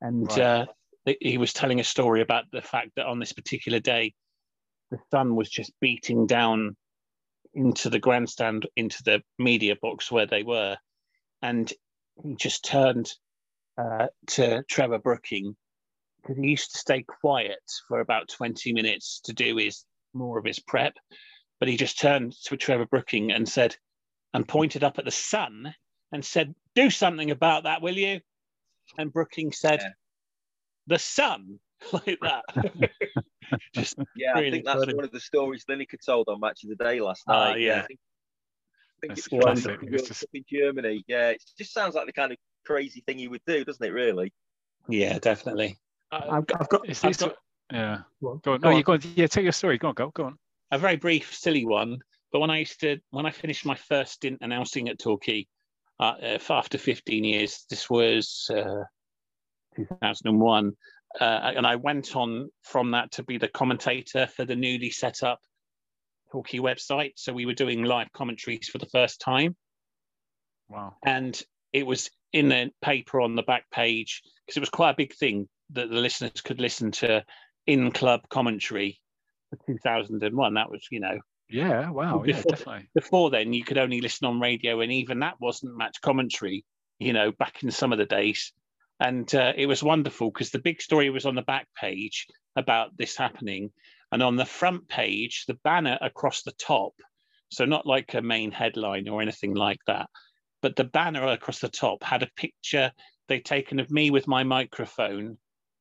and Right. uh, he- he was telling a story about the fact that on this particular day, the sun was just beating down into the grandstand, into the media box where they were, and he just turned uh, to Trevor Brooking because he used to stay quiet for about 20 minutes to do his more of his prep, but he just turned to Trevor Brooking and said, and pointed up at the sun and said, "Do something about that, will you?" And Brooking said, Yeah. "The sun," like that. just Yeah, I think that's funny. one of the stories Lineker told on Match of the Day last Ah, night. yeah. I think, I think That's it was classic. It's just- Cup in Germany. Yeah, it just sounds like the kind of crazy thing you would do, doesn't it? Really? yeah, definitely. I've, got- I've got, I've these got yeah. Go on. Go on. Go No, on. you go on. Yeah, tell your story. Go on, go, go on. a very brief, silly one. But when I used to, when I finished my first stint announcing at Torquay, uh, if after 15 years, this was uh, 2001, uh, and I went on from that to be the commentator for the newly set up Torquay website. So we were doing live commentaries for the first time, Wow. and it was in the paper on the back page because it was quite a big thing that the listeners could listen to in club commentary for 2001. That was, you know, Yeah. Wow. Yeah. Before- Definitely. before then you could only listen on radio and even that wasn't match commentary you know back in some of the days and uh, it was wonderful because the big story was on the back page about this happening and on the front page the banner across the top so not like a main headline or anything like that but the banner across the top had a picture they'd taken of me with my microphone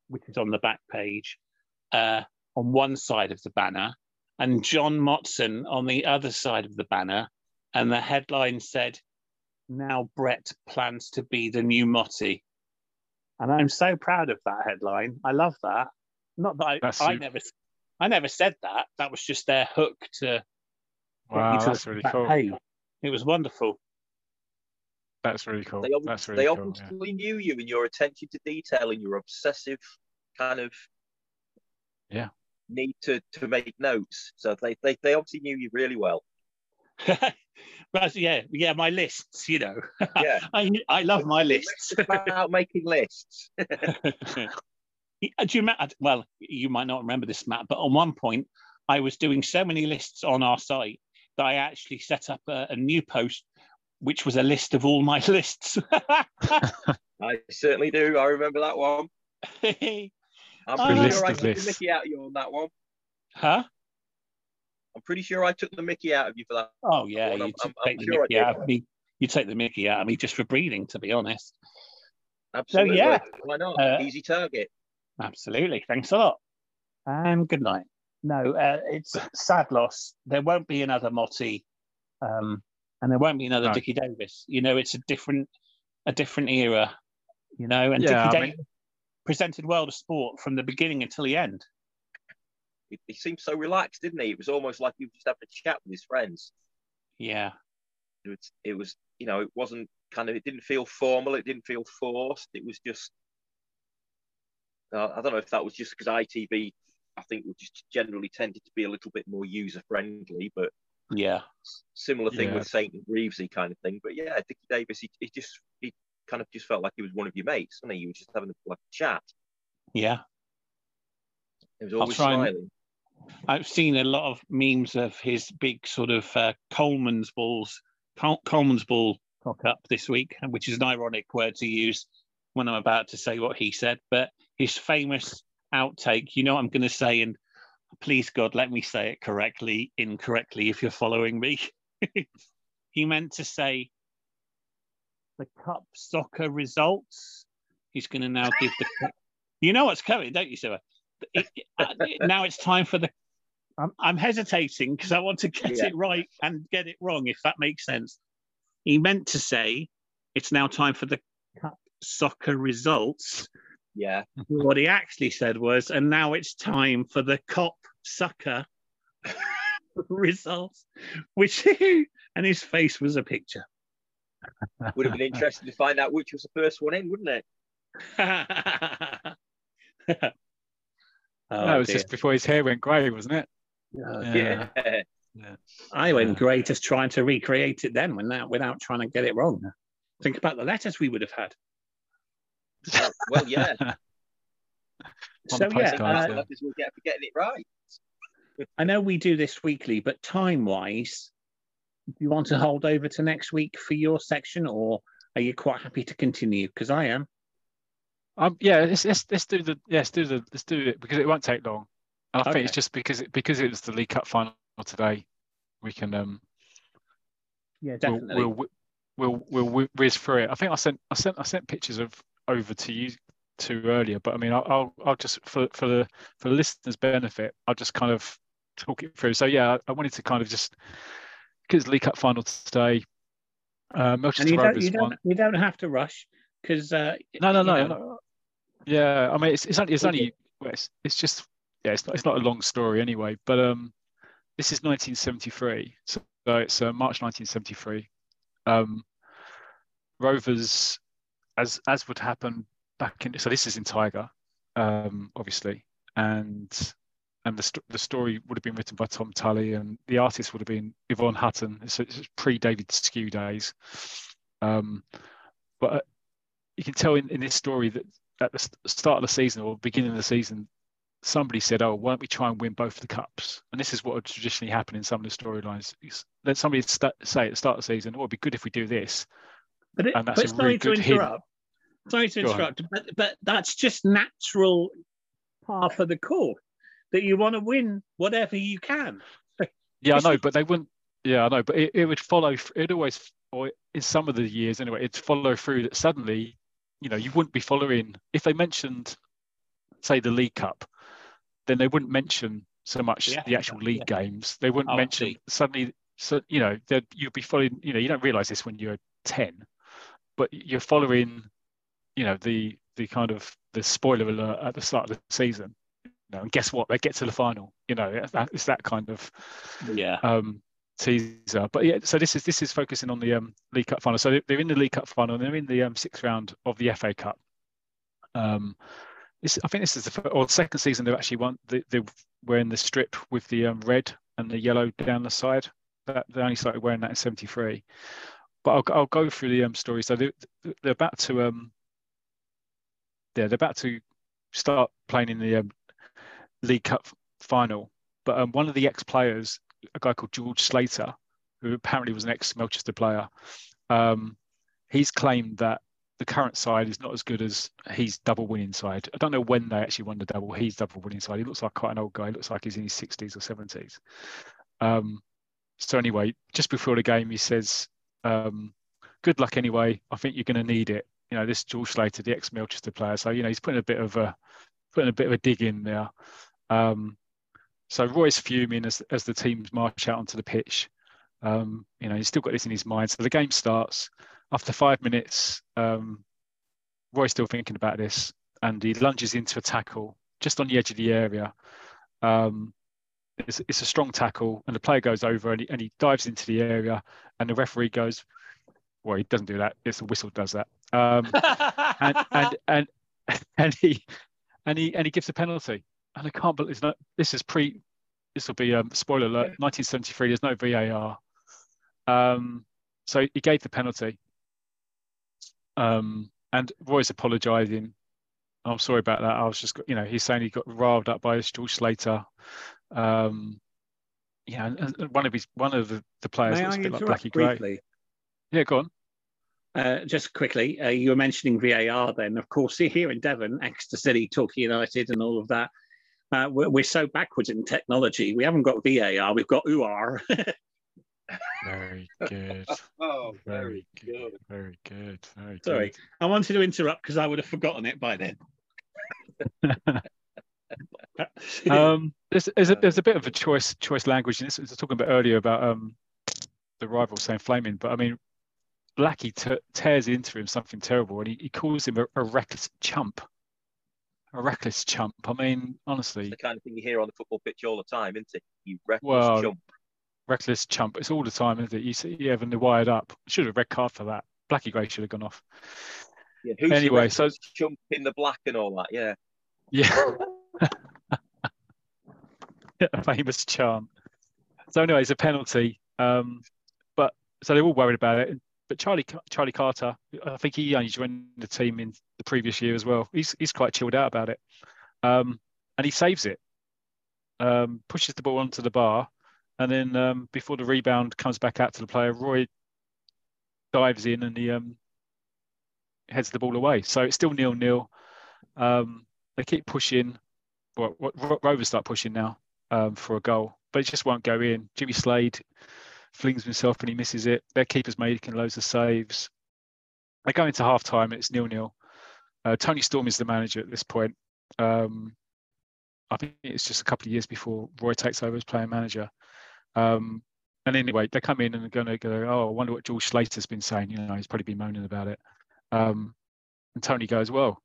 which is on the back page uh, on one side of the banner and John Motson on the other side of the banner. And the headline said, Now Brett plans to be the new Motty. And I'm so proud of that headline. I love that. Not that I, I never I never said that. That was just their hook to Wow. to That's really back cool. page. It was wonderful. That's really cool. They, ob- That's they really cool. Yeah. obviously knew you and your attention to detail and your obsessive kind of Yeah. Need to to make notes. So they they, they obviously knew you really well. but yeah, yeah, my lists, you know. Yeah. I I love my lists. About making lists. Do you remember? Well, you might not remember this, Matt, but on one point, I was doing so many lists on our site that I actually set up a, a new post, which was a list of all my lists. I certainly do. I remember that one. I'm pretty List sure I of took the. Mickey out of you on that one. huh? I'm pretty sure I took the Mickey out of you for that. Oh yeah, Well, you I'm- took I'm- I'm take the sure mickey out of me you take the Mickey out of me just for breathing, to be honest. Absolutely. yeah. Why not? Uh, Easy target. Absolutely. Thanks a lot. And good night. No, uh, it's a sad loss. There won't be another Motty, um, and there won't be another No. Dickie Davies. You know, it's a different, a different era. You know, and Yeah, Dickie I mean- Davies presented world of sport from the beginning until the end. He, he seemed so relaxed, didn't he? It was almost like he was just having a chat with his friends. Yeah, It was, it was, you know, it wasn't kind of, it didn't feel formal. It didn't feel forced. It was just, uh, I don't know if that was just because ITV, I think, would just generally tended to be a little bit more user friendly, but yeah, similar thing Yeah. with Saint and Greavsie kind of thing. But yeah, Dickie Davies, he, he just, he kind of just felt like he was one of your mates, wasn't? You were just having a, like a chat. yeah. He was always try and- smiling. I've seen a lot of memes of his big sort of uh, Coleman's balls, Col- Coleman's ball cock up this week, which is an ironic word to use when I'm about to say what he said. But his famous outtake, you know, what I'm going to say, and please God, let me say it correctly, incorrectly, if you're following me. he meant to say the cup soccer results. He's going to now give the. You know what's coming, don't you, Sue? It- it- uh, now it's time for the. I'm, I'm hesitating because I want to get Yeah. it right and get it wrong, if that makes sense. He meant to say it's now time for the cup soccer results. Yeah. What he actually said was, and now it's time for the cop sucker results, which and his face was a picture. Would have been interesting to find out which was the first one in, wouldn't it? oh, no, it was dear. just before his hair went grey, wasn't it? Oh, Yeah. Yeah. I went Yeah. great just trying to recreate it then without without trying to get it wrong. Think about the letters we would have had. Well, well, yeah. So yeah, postcards, uh, yeah. Letters will get for getting it right. I know we do this weekly, but time wise, do you want to hold over to next week for your section, or are you quite happy to continue? Because I am. Um, yeah, let's, let's let's do the let's do the let's do it because it won't take long. And I think it's just because it because it was the League Cup final today, we can um Yeah, we'll, definitely. we'll we'll we'll whi- whiz through it. I think I sent I sent I sent pictures of over to you two earlier, but I mean I'll I'll, I'll just for for the for the listeners' benefit, I'll just kind of talk it through. So yeah, I wanted to kind of just because League Cup final today, uh, Melchester you don't, Rovers you won. don't, you don't have to rush because uh, No, no, no, no. Yeah, I mean, it's, it's only, it's only, it's, it's just, yeah, it's not, it's not a long story anyway. But um, this is 1973, so it's uh, March 1973. Um, Rovers, as as would happen back in, so this is in Tiger, um, obviously, and and the st- the story would have been written by Tom Tully, and the artist would have been Yvonne Hutton. It's, it's pre David Sque days. Um, but uh, you can tell in, in this story that at the st- start of the season or beginning of the season, somebody said, "Oh, why don't we try and win both the cups?" And this is what would traditionally happen in some of the storylines. Let somebody st- say at the start of the season, "Oh, it'd be good if we do this." But, it, And that's but a sorry really to good hint. interrupt. Sorry to Go on. interrupt, but, but that's just natural par for the course that you want to win whatever you can. Yeah, I know, but they wouldn't. Yeah, I know, but it, it would follow. It always, or in some of the years anyway, it'd follow through that suddenly, you know, you wouldn't be following if they mentioned, say, the League Cup, then they wouldn't mention so much The the, actual league yeah. games. They wouldn't Oh, mention suddenly. So you know, you'd be following. You know, you don't realize this when you're ten, but you're following. You know, the the kind of the spoiler alert at the start of the season. Know, and guess what? They get to the final. You know, it's that, it's that kind of Yeah. um, teaser. But yeah, so this is this is focusing on the um, League Cup final. So they're- in the League Cup final. and They're in the um, sixth round of the FA Cup. Um, this, I think this is the fir- or the second season they've actually won. They, they were in the strip with the um, red and the yellow down the side. That they only started wearing that in '73. But I'll, I'll go through the um, story. So they, they're about to um, yeah, they're about to start playing in the um, League Cup final. But um, one of the ex-players, a guy called George Slater, who apparently was an ex-Melchester player, um, he's claimed that the current side is not as good as his double winning side. I don't know when they actually won the double. He's double winning side. He looks like quite an old guy. He looks like he's in his 60s or 70s. Um, so anyway, just before the game, he says, um, good luck anyway. I think you're going to need it. You know, this George Slater, the ex Melchester player, so you know he's putting a bit of a putting a bit of a dig in there. Um, so Roy's fuming as as the teams march out onto the pitch. Um, you know, he's still got this in his mind. So the game starts after five minutes. Um, Roy's still thinking about this, and he lunges into a tackle just on the edge of the area. Um, it's, it's, a strong tackle, and the player goes over and he, and he dives into the area, and the referee goes, well, he doesn't do that. It's the whistle does that. Um, and, and and and he and he and he gives a penalty. And I can't believe not, this is pre. This will be um, spoiler alert. 1973. There's no VAR. Um, so he gave the penalty. Um, and Roy's apologising. I'm sorry about that. I was just, you know, he's saying he got riled up by George Slater. Um, yeah, and, and one of his one of the, the players was a bit like Blackie Gray. Yeah, go on. Uh, just quickly, uh, you were mentioning VAR then. Of course, here in Devon, Exeter City, Torquay United, and all of that. Uh, we're, we're, so backwards in technology. We haven't got VAR, we've got UR. very good. oh, very, very good. good. Very good. Very Sorry, good. I wanted to interrupt because I would have forgotten it by then. um, there's, there's, a, there's a bit of a choice choice language in this. I was talking about earlier about um, the rival saying flaming, but I mean, Blackie t- tears into him something terrible, and he, he calls him a, a, reckless chump. A reckless chump. I mean, honestly, it's the kind of thing you hear on the football pitch all the time, isn't it? You reckless well, chump. Reckless chump. It's all the time, isn't it? You see, you having the wired up. Should have red card for that. Blackie Gray should have gone off. Yeah, anyway, so chump in the black and all that. Yeah. Yeah. a famous chant. So anyway, it's a penalty. Um, but so they're all worried about it. But Charlie Charlie Carter, I think he only joined the team in the previous year as well. He's he's quite chilled out about it, um, and he saves it. Um, pushes the ball onto the bar, and then um, before the rebound comes back out to the player, Roy dives in and he um, heads the ball away. So it's still nil nil. Um, they keep pushing. Well, what Rovers start pushing now um, for a goal, but it just won't go in. Jimmy Slade flings himself and he misses it. Their keeper's making loads of saves. They go into half time, it's nil nil. Uh, Tony Storm is the manager at this point. Um, I think it's just a couple of years before Roy takes over as player manager. Um, and anyway, they come in and they're going to go, oh, I wonder what George Slater's been saying. You know, he's probably been moaning about it. Um, and Tony goes, well,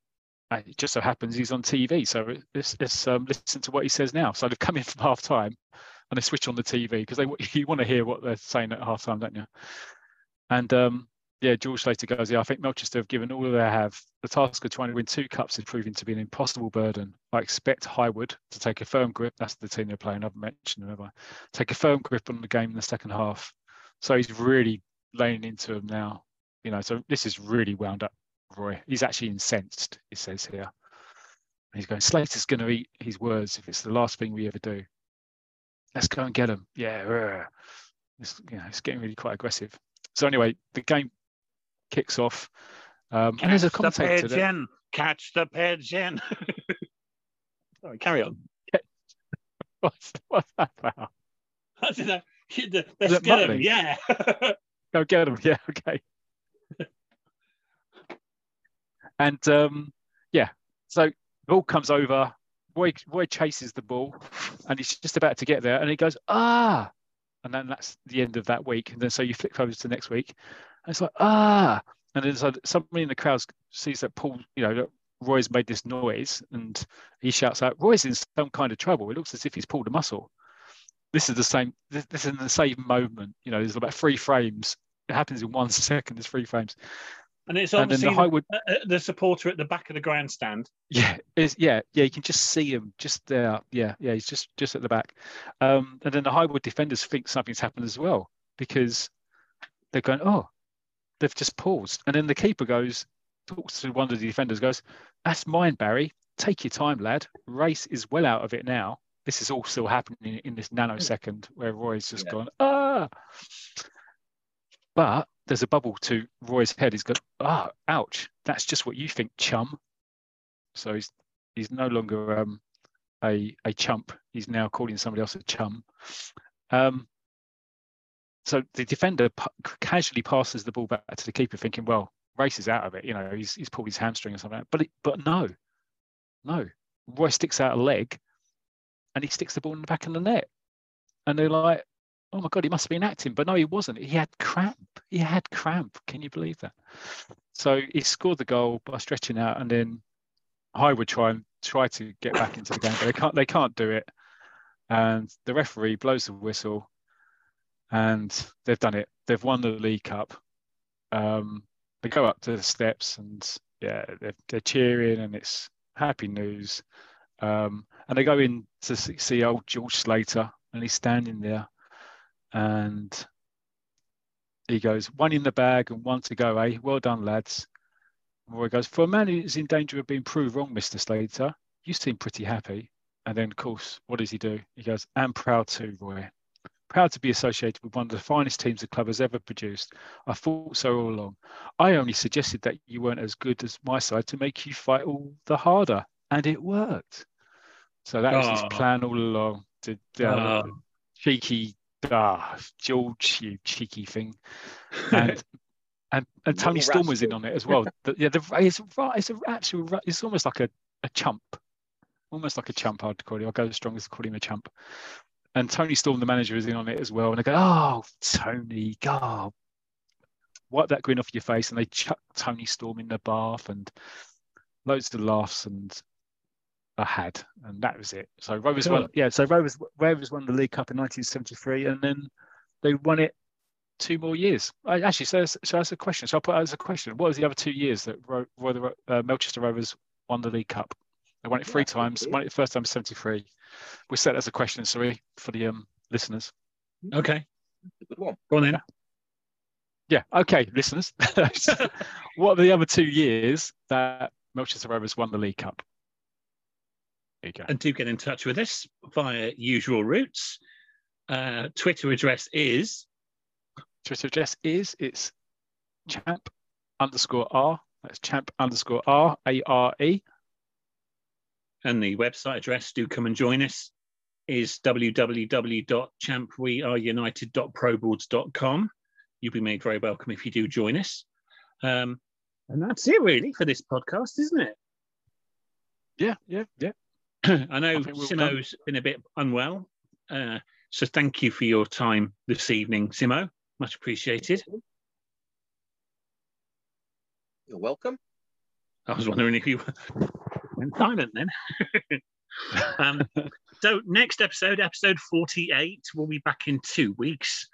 it just so happens he's on TV. So let's, let's um, listen to what he says now. So they've come in from half time and they switch on the TV because they you want to hear what they're saying at half time, don't you? And um, yeah, George Slater goes, yeah, I think Melchester have given all they have. The task of trying to win two cups is proving to be an impossible burden. I expect Highwood to take a firm grip. That's the team they're playing. I've mentioned them? Take a firm grip on the game in the second half. So he's really laying into them now. You know, so this is really wound up Roy. He's actually incensed, it says here. he's going, Slater's going to eat his words if it's the last thing we ever do. Let's go and get him. Yeah. It's, you know, it's getting really quite aggressive. So anyway, the game kicks off. Um, and there's a commentator. The pigeon. Catch the pigeon. Sorry, carry on. what's, what's that about? I don't know. Let's get him. Yeah. Go get him. Yeah. Okay. And um, yeah, so the ball comes over. Roy, Roy chases the ball and he's just about to get there and he goes, ah. And then that's the end of that week. And then so you flip over to the next week and it's like, ah. And then so somebody in the crowd sees that Paul, you know, Roy's made this noise and he shouts out, Roy's in some kind of trouble. It looks as if he's pulled a muscle. This is the same, this, this is the same moment. You know, there's about three frames. It happens in one second, there's three frames. And it's obviously and the, Highwood, uh, uh, the, supporter at the back of the grandstand. Yeah, yeah, yeah. You can just see him just there. Yeah, yeah. He's just just at the back. Um, and then the Highwood defenders think something's happened as well because they're going, oh, they've just paused. And then the keeper goes, talks to one of the defenders, goes, that's mine, Barry. Take your time, lad. Race is well out of it now. This is all still happening in this nanosecond where Roy's just yeah. gone, ah. But there's a bubble to Roy's head. He's got, ah, ouch. That's just what you think, chum. So he's he's no longer um, a a chump. He's now calling somebody else a chum. Um, so the defender casually passes the ball back to the keeper, thinking, "Well, Race is out of it. You know, he's he's pulled his hamstring or something." But it, but no, no. Roy sticks out a leg, and he sticks the ball in the back of the net, and they're like, "Oh my god, he must have been acting." But no, he wasn't. He had cramp. He had cramp. Can you believe that? So he scored the goal by stretching out, and then I would try and try to get back into the game, but they can't. They can't do it. And the referee blows the whistle, and they've done it. They've won the League Cup. Um, they go up to the steps, and yeah, they're, they're cheering, and it's happy news. Um, and they go in to see old George Slater, and he's standing there, and he goes, "One in the bag and one to go, eh? Well done, lads." Roy goes, "For a man who's in danger of being proved wrong, Mister Slater, you seem pretty happy." And then, of course, what does he do? He goes, "I'm proud too, Roy. Proud to be associated with one of the finest teams the club has ever produced. I thought so all along. I only suggested that you weren't as good as my side to make you fight all the harder, and it worked. So that was oh. his plan all along. To uh, oh. cheeky, ah, George, you cheeky thing, and and, and Tony Storm was in on it as well. the, yeah, the, it's it's a actual it's almost like a, a chump, almost like a chump. I'd call him. I'll go as strong as call him a chump and Tony Storm, the manager, is in on it as well. And they go, "Oh, Tony, God, wipe that grin off your face." And they chuck Tony Storm in the bath, and loads of laughs and I had, and that was it. So Rovers cool. won, yeah. So Rovers Rovers won the League Cup in 1973, and then they won it two more years. I, actually, so that's, so that's a question. So I'll put that as a question. What was the other two years that Ro, Ro, uh, Melchester Rovers won the League Cup? They won it three yeah, times. Won it the first time 73. We set as a question, sorry, for the um, listeners. Okay. Go on then. Yeah. Okay, listeners. what are the other two years that Melchester Rovers won the League Cup? There you go. And do get in touch with us via usual routes. Uh, Twitter address is. Twitter address is it's champ underscore r. That's champ underscore r a r e and the website address, do come and join us, is www.champweareunited.proboards.com. You'll be made very welcome if you do join us. Um, and that's it really for this podcast, isn't it? Yeah, yeah, yeah. I know I Simo's been a bit unwell. Uh, so thank you for your time this evening, Simo. Much appreciated. You're welcome. I was wondering if you went silent then. um, so next episode, episode 48, we'll be back in two weeks,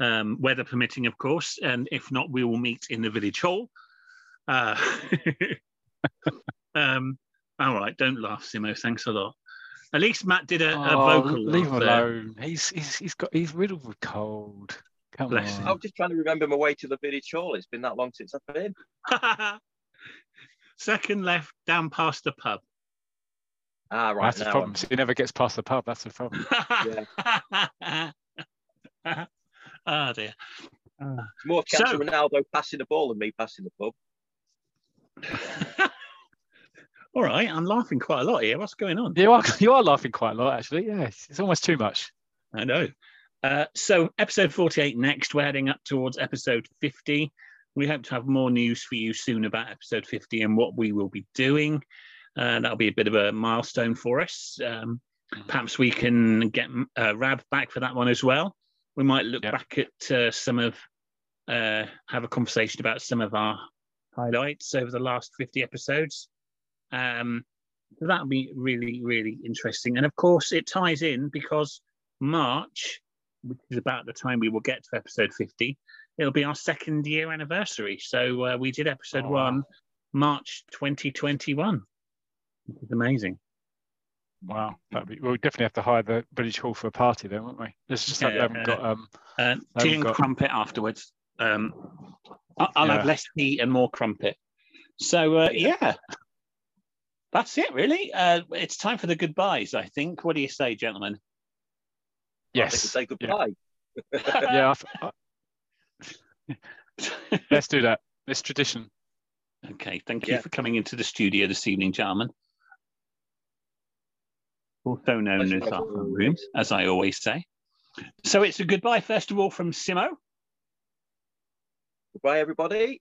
um, weather permitting, of course. And if not, we will meet in the village hall. Uh, um, all right, don't laugh, Simo. Thanks a lot. At least Matt did a, a oh, vocal. Leave him alone. He's, he's he's got he's riddled with cold. Come Bless on. Him. I'm just trying to remember my way to the village hall. It's been that long since I've been. Second left down past the pub. Ah, right. That's the problem. So he never gets past the pub. That's the problem. yeah. oh dear. Uh, more chance so, of Ronaldo passing the ball than me passing the pub. All right, I'm laughing quite a lot here. What's going on? You are you are laughing quite a lot, actually. Yeah, it's, it's almost too much. I know. Uh, so episode 48 next. We're heading up towards episode 50 we hope to have more news for you soon about episode 50 and what we will be doing. Uh, that'll be a bit of a milestone for us. Um, mm-hmm. perhaps we can get uh, Rab back for that one as well. We might look yep. back at uh, some of, uh, have a conversation about some of our highlights over the last 50 episodes. Um, that'll be really, really interesting. And of course, it ties in because March, which is about the time we will get to episode 50, it'll be our second year anniversary. So uh, we did episode oh, one, wow. March 2021, which is amazing. Wow, that'd be, we'll definitely have to hire the British Hall for a party then, won't we? It's just that uh, haven't got um, uh, tea and got... crumpet afterwards. Um, I'll yeah. have less tea and more crumpet. So uh, yeah, that's it really. Uh, it's time for the goodbyes. I think. What do you say, gentlemen? Yes. say goodbye. Yeah, yeah I, Let's do that. It's tradition. Okay, thank you yeah. for coming into the studio this evening, gentlemen. Also known as our rooms, as I always say. So it's a goodbye, first of all, from Simo. Goodbye, everybody.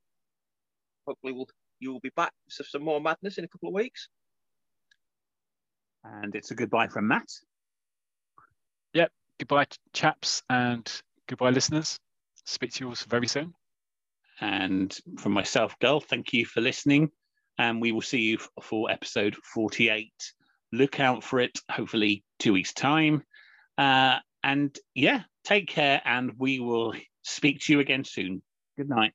Hopefully, we'll you will be back for some more madness in a couple of weeks. And it's a goodbye from Matt. Yep. Goodbye, chaps, and goodbye, listeners. Speak to you all very soon. And from myself, Gull, thank you for listening. And we will see you for episode 48. Look out for it, hopefully, two weeks' time. Uh, and yeah, take care, and we will speak to you again soon. Good night.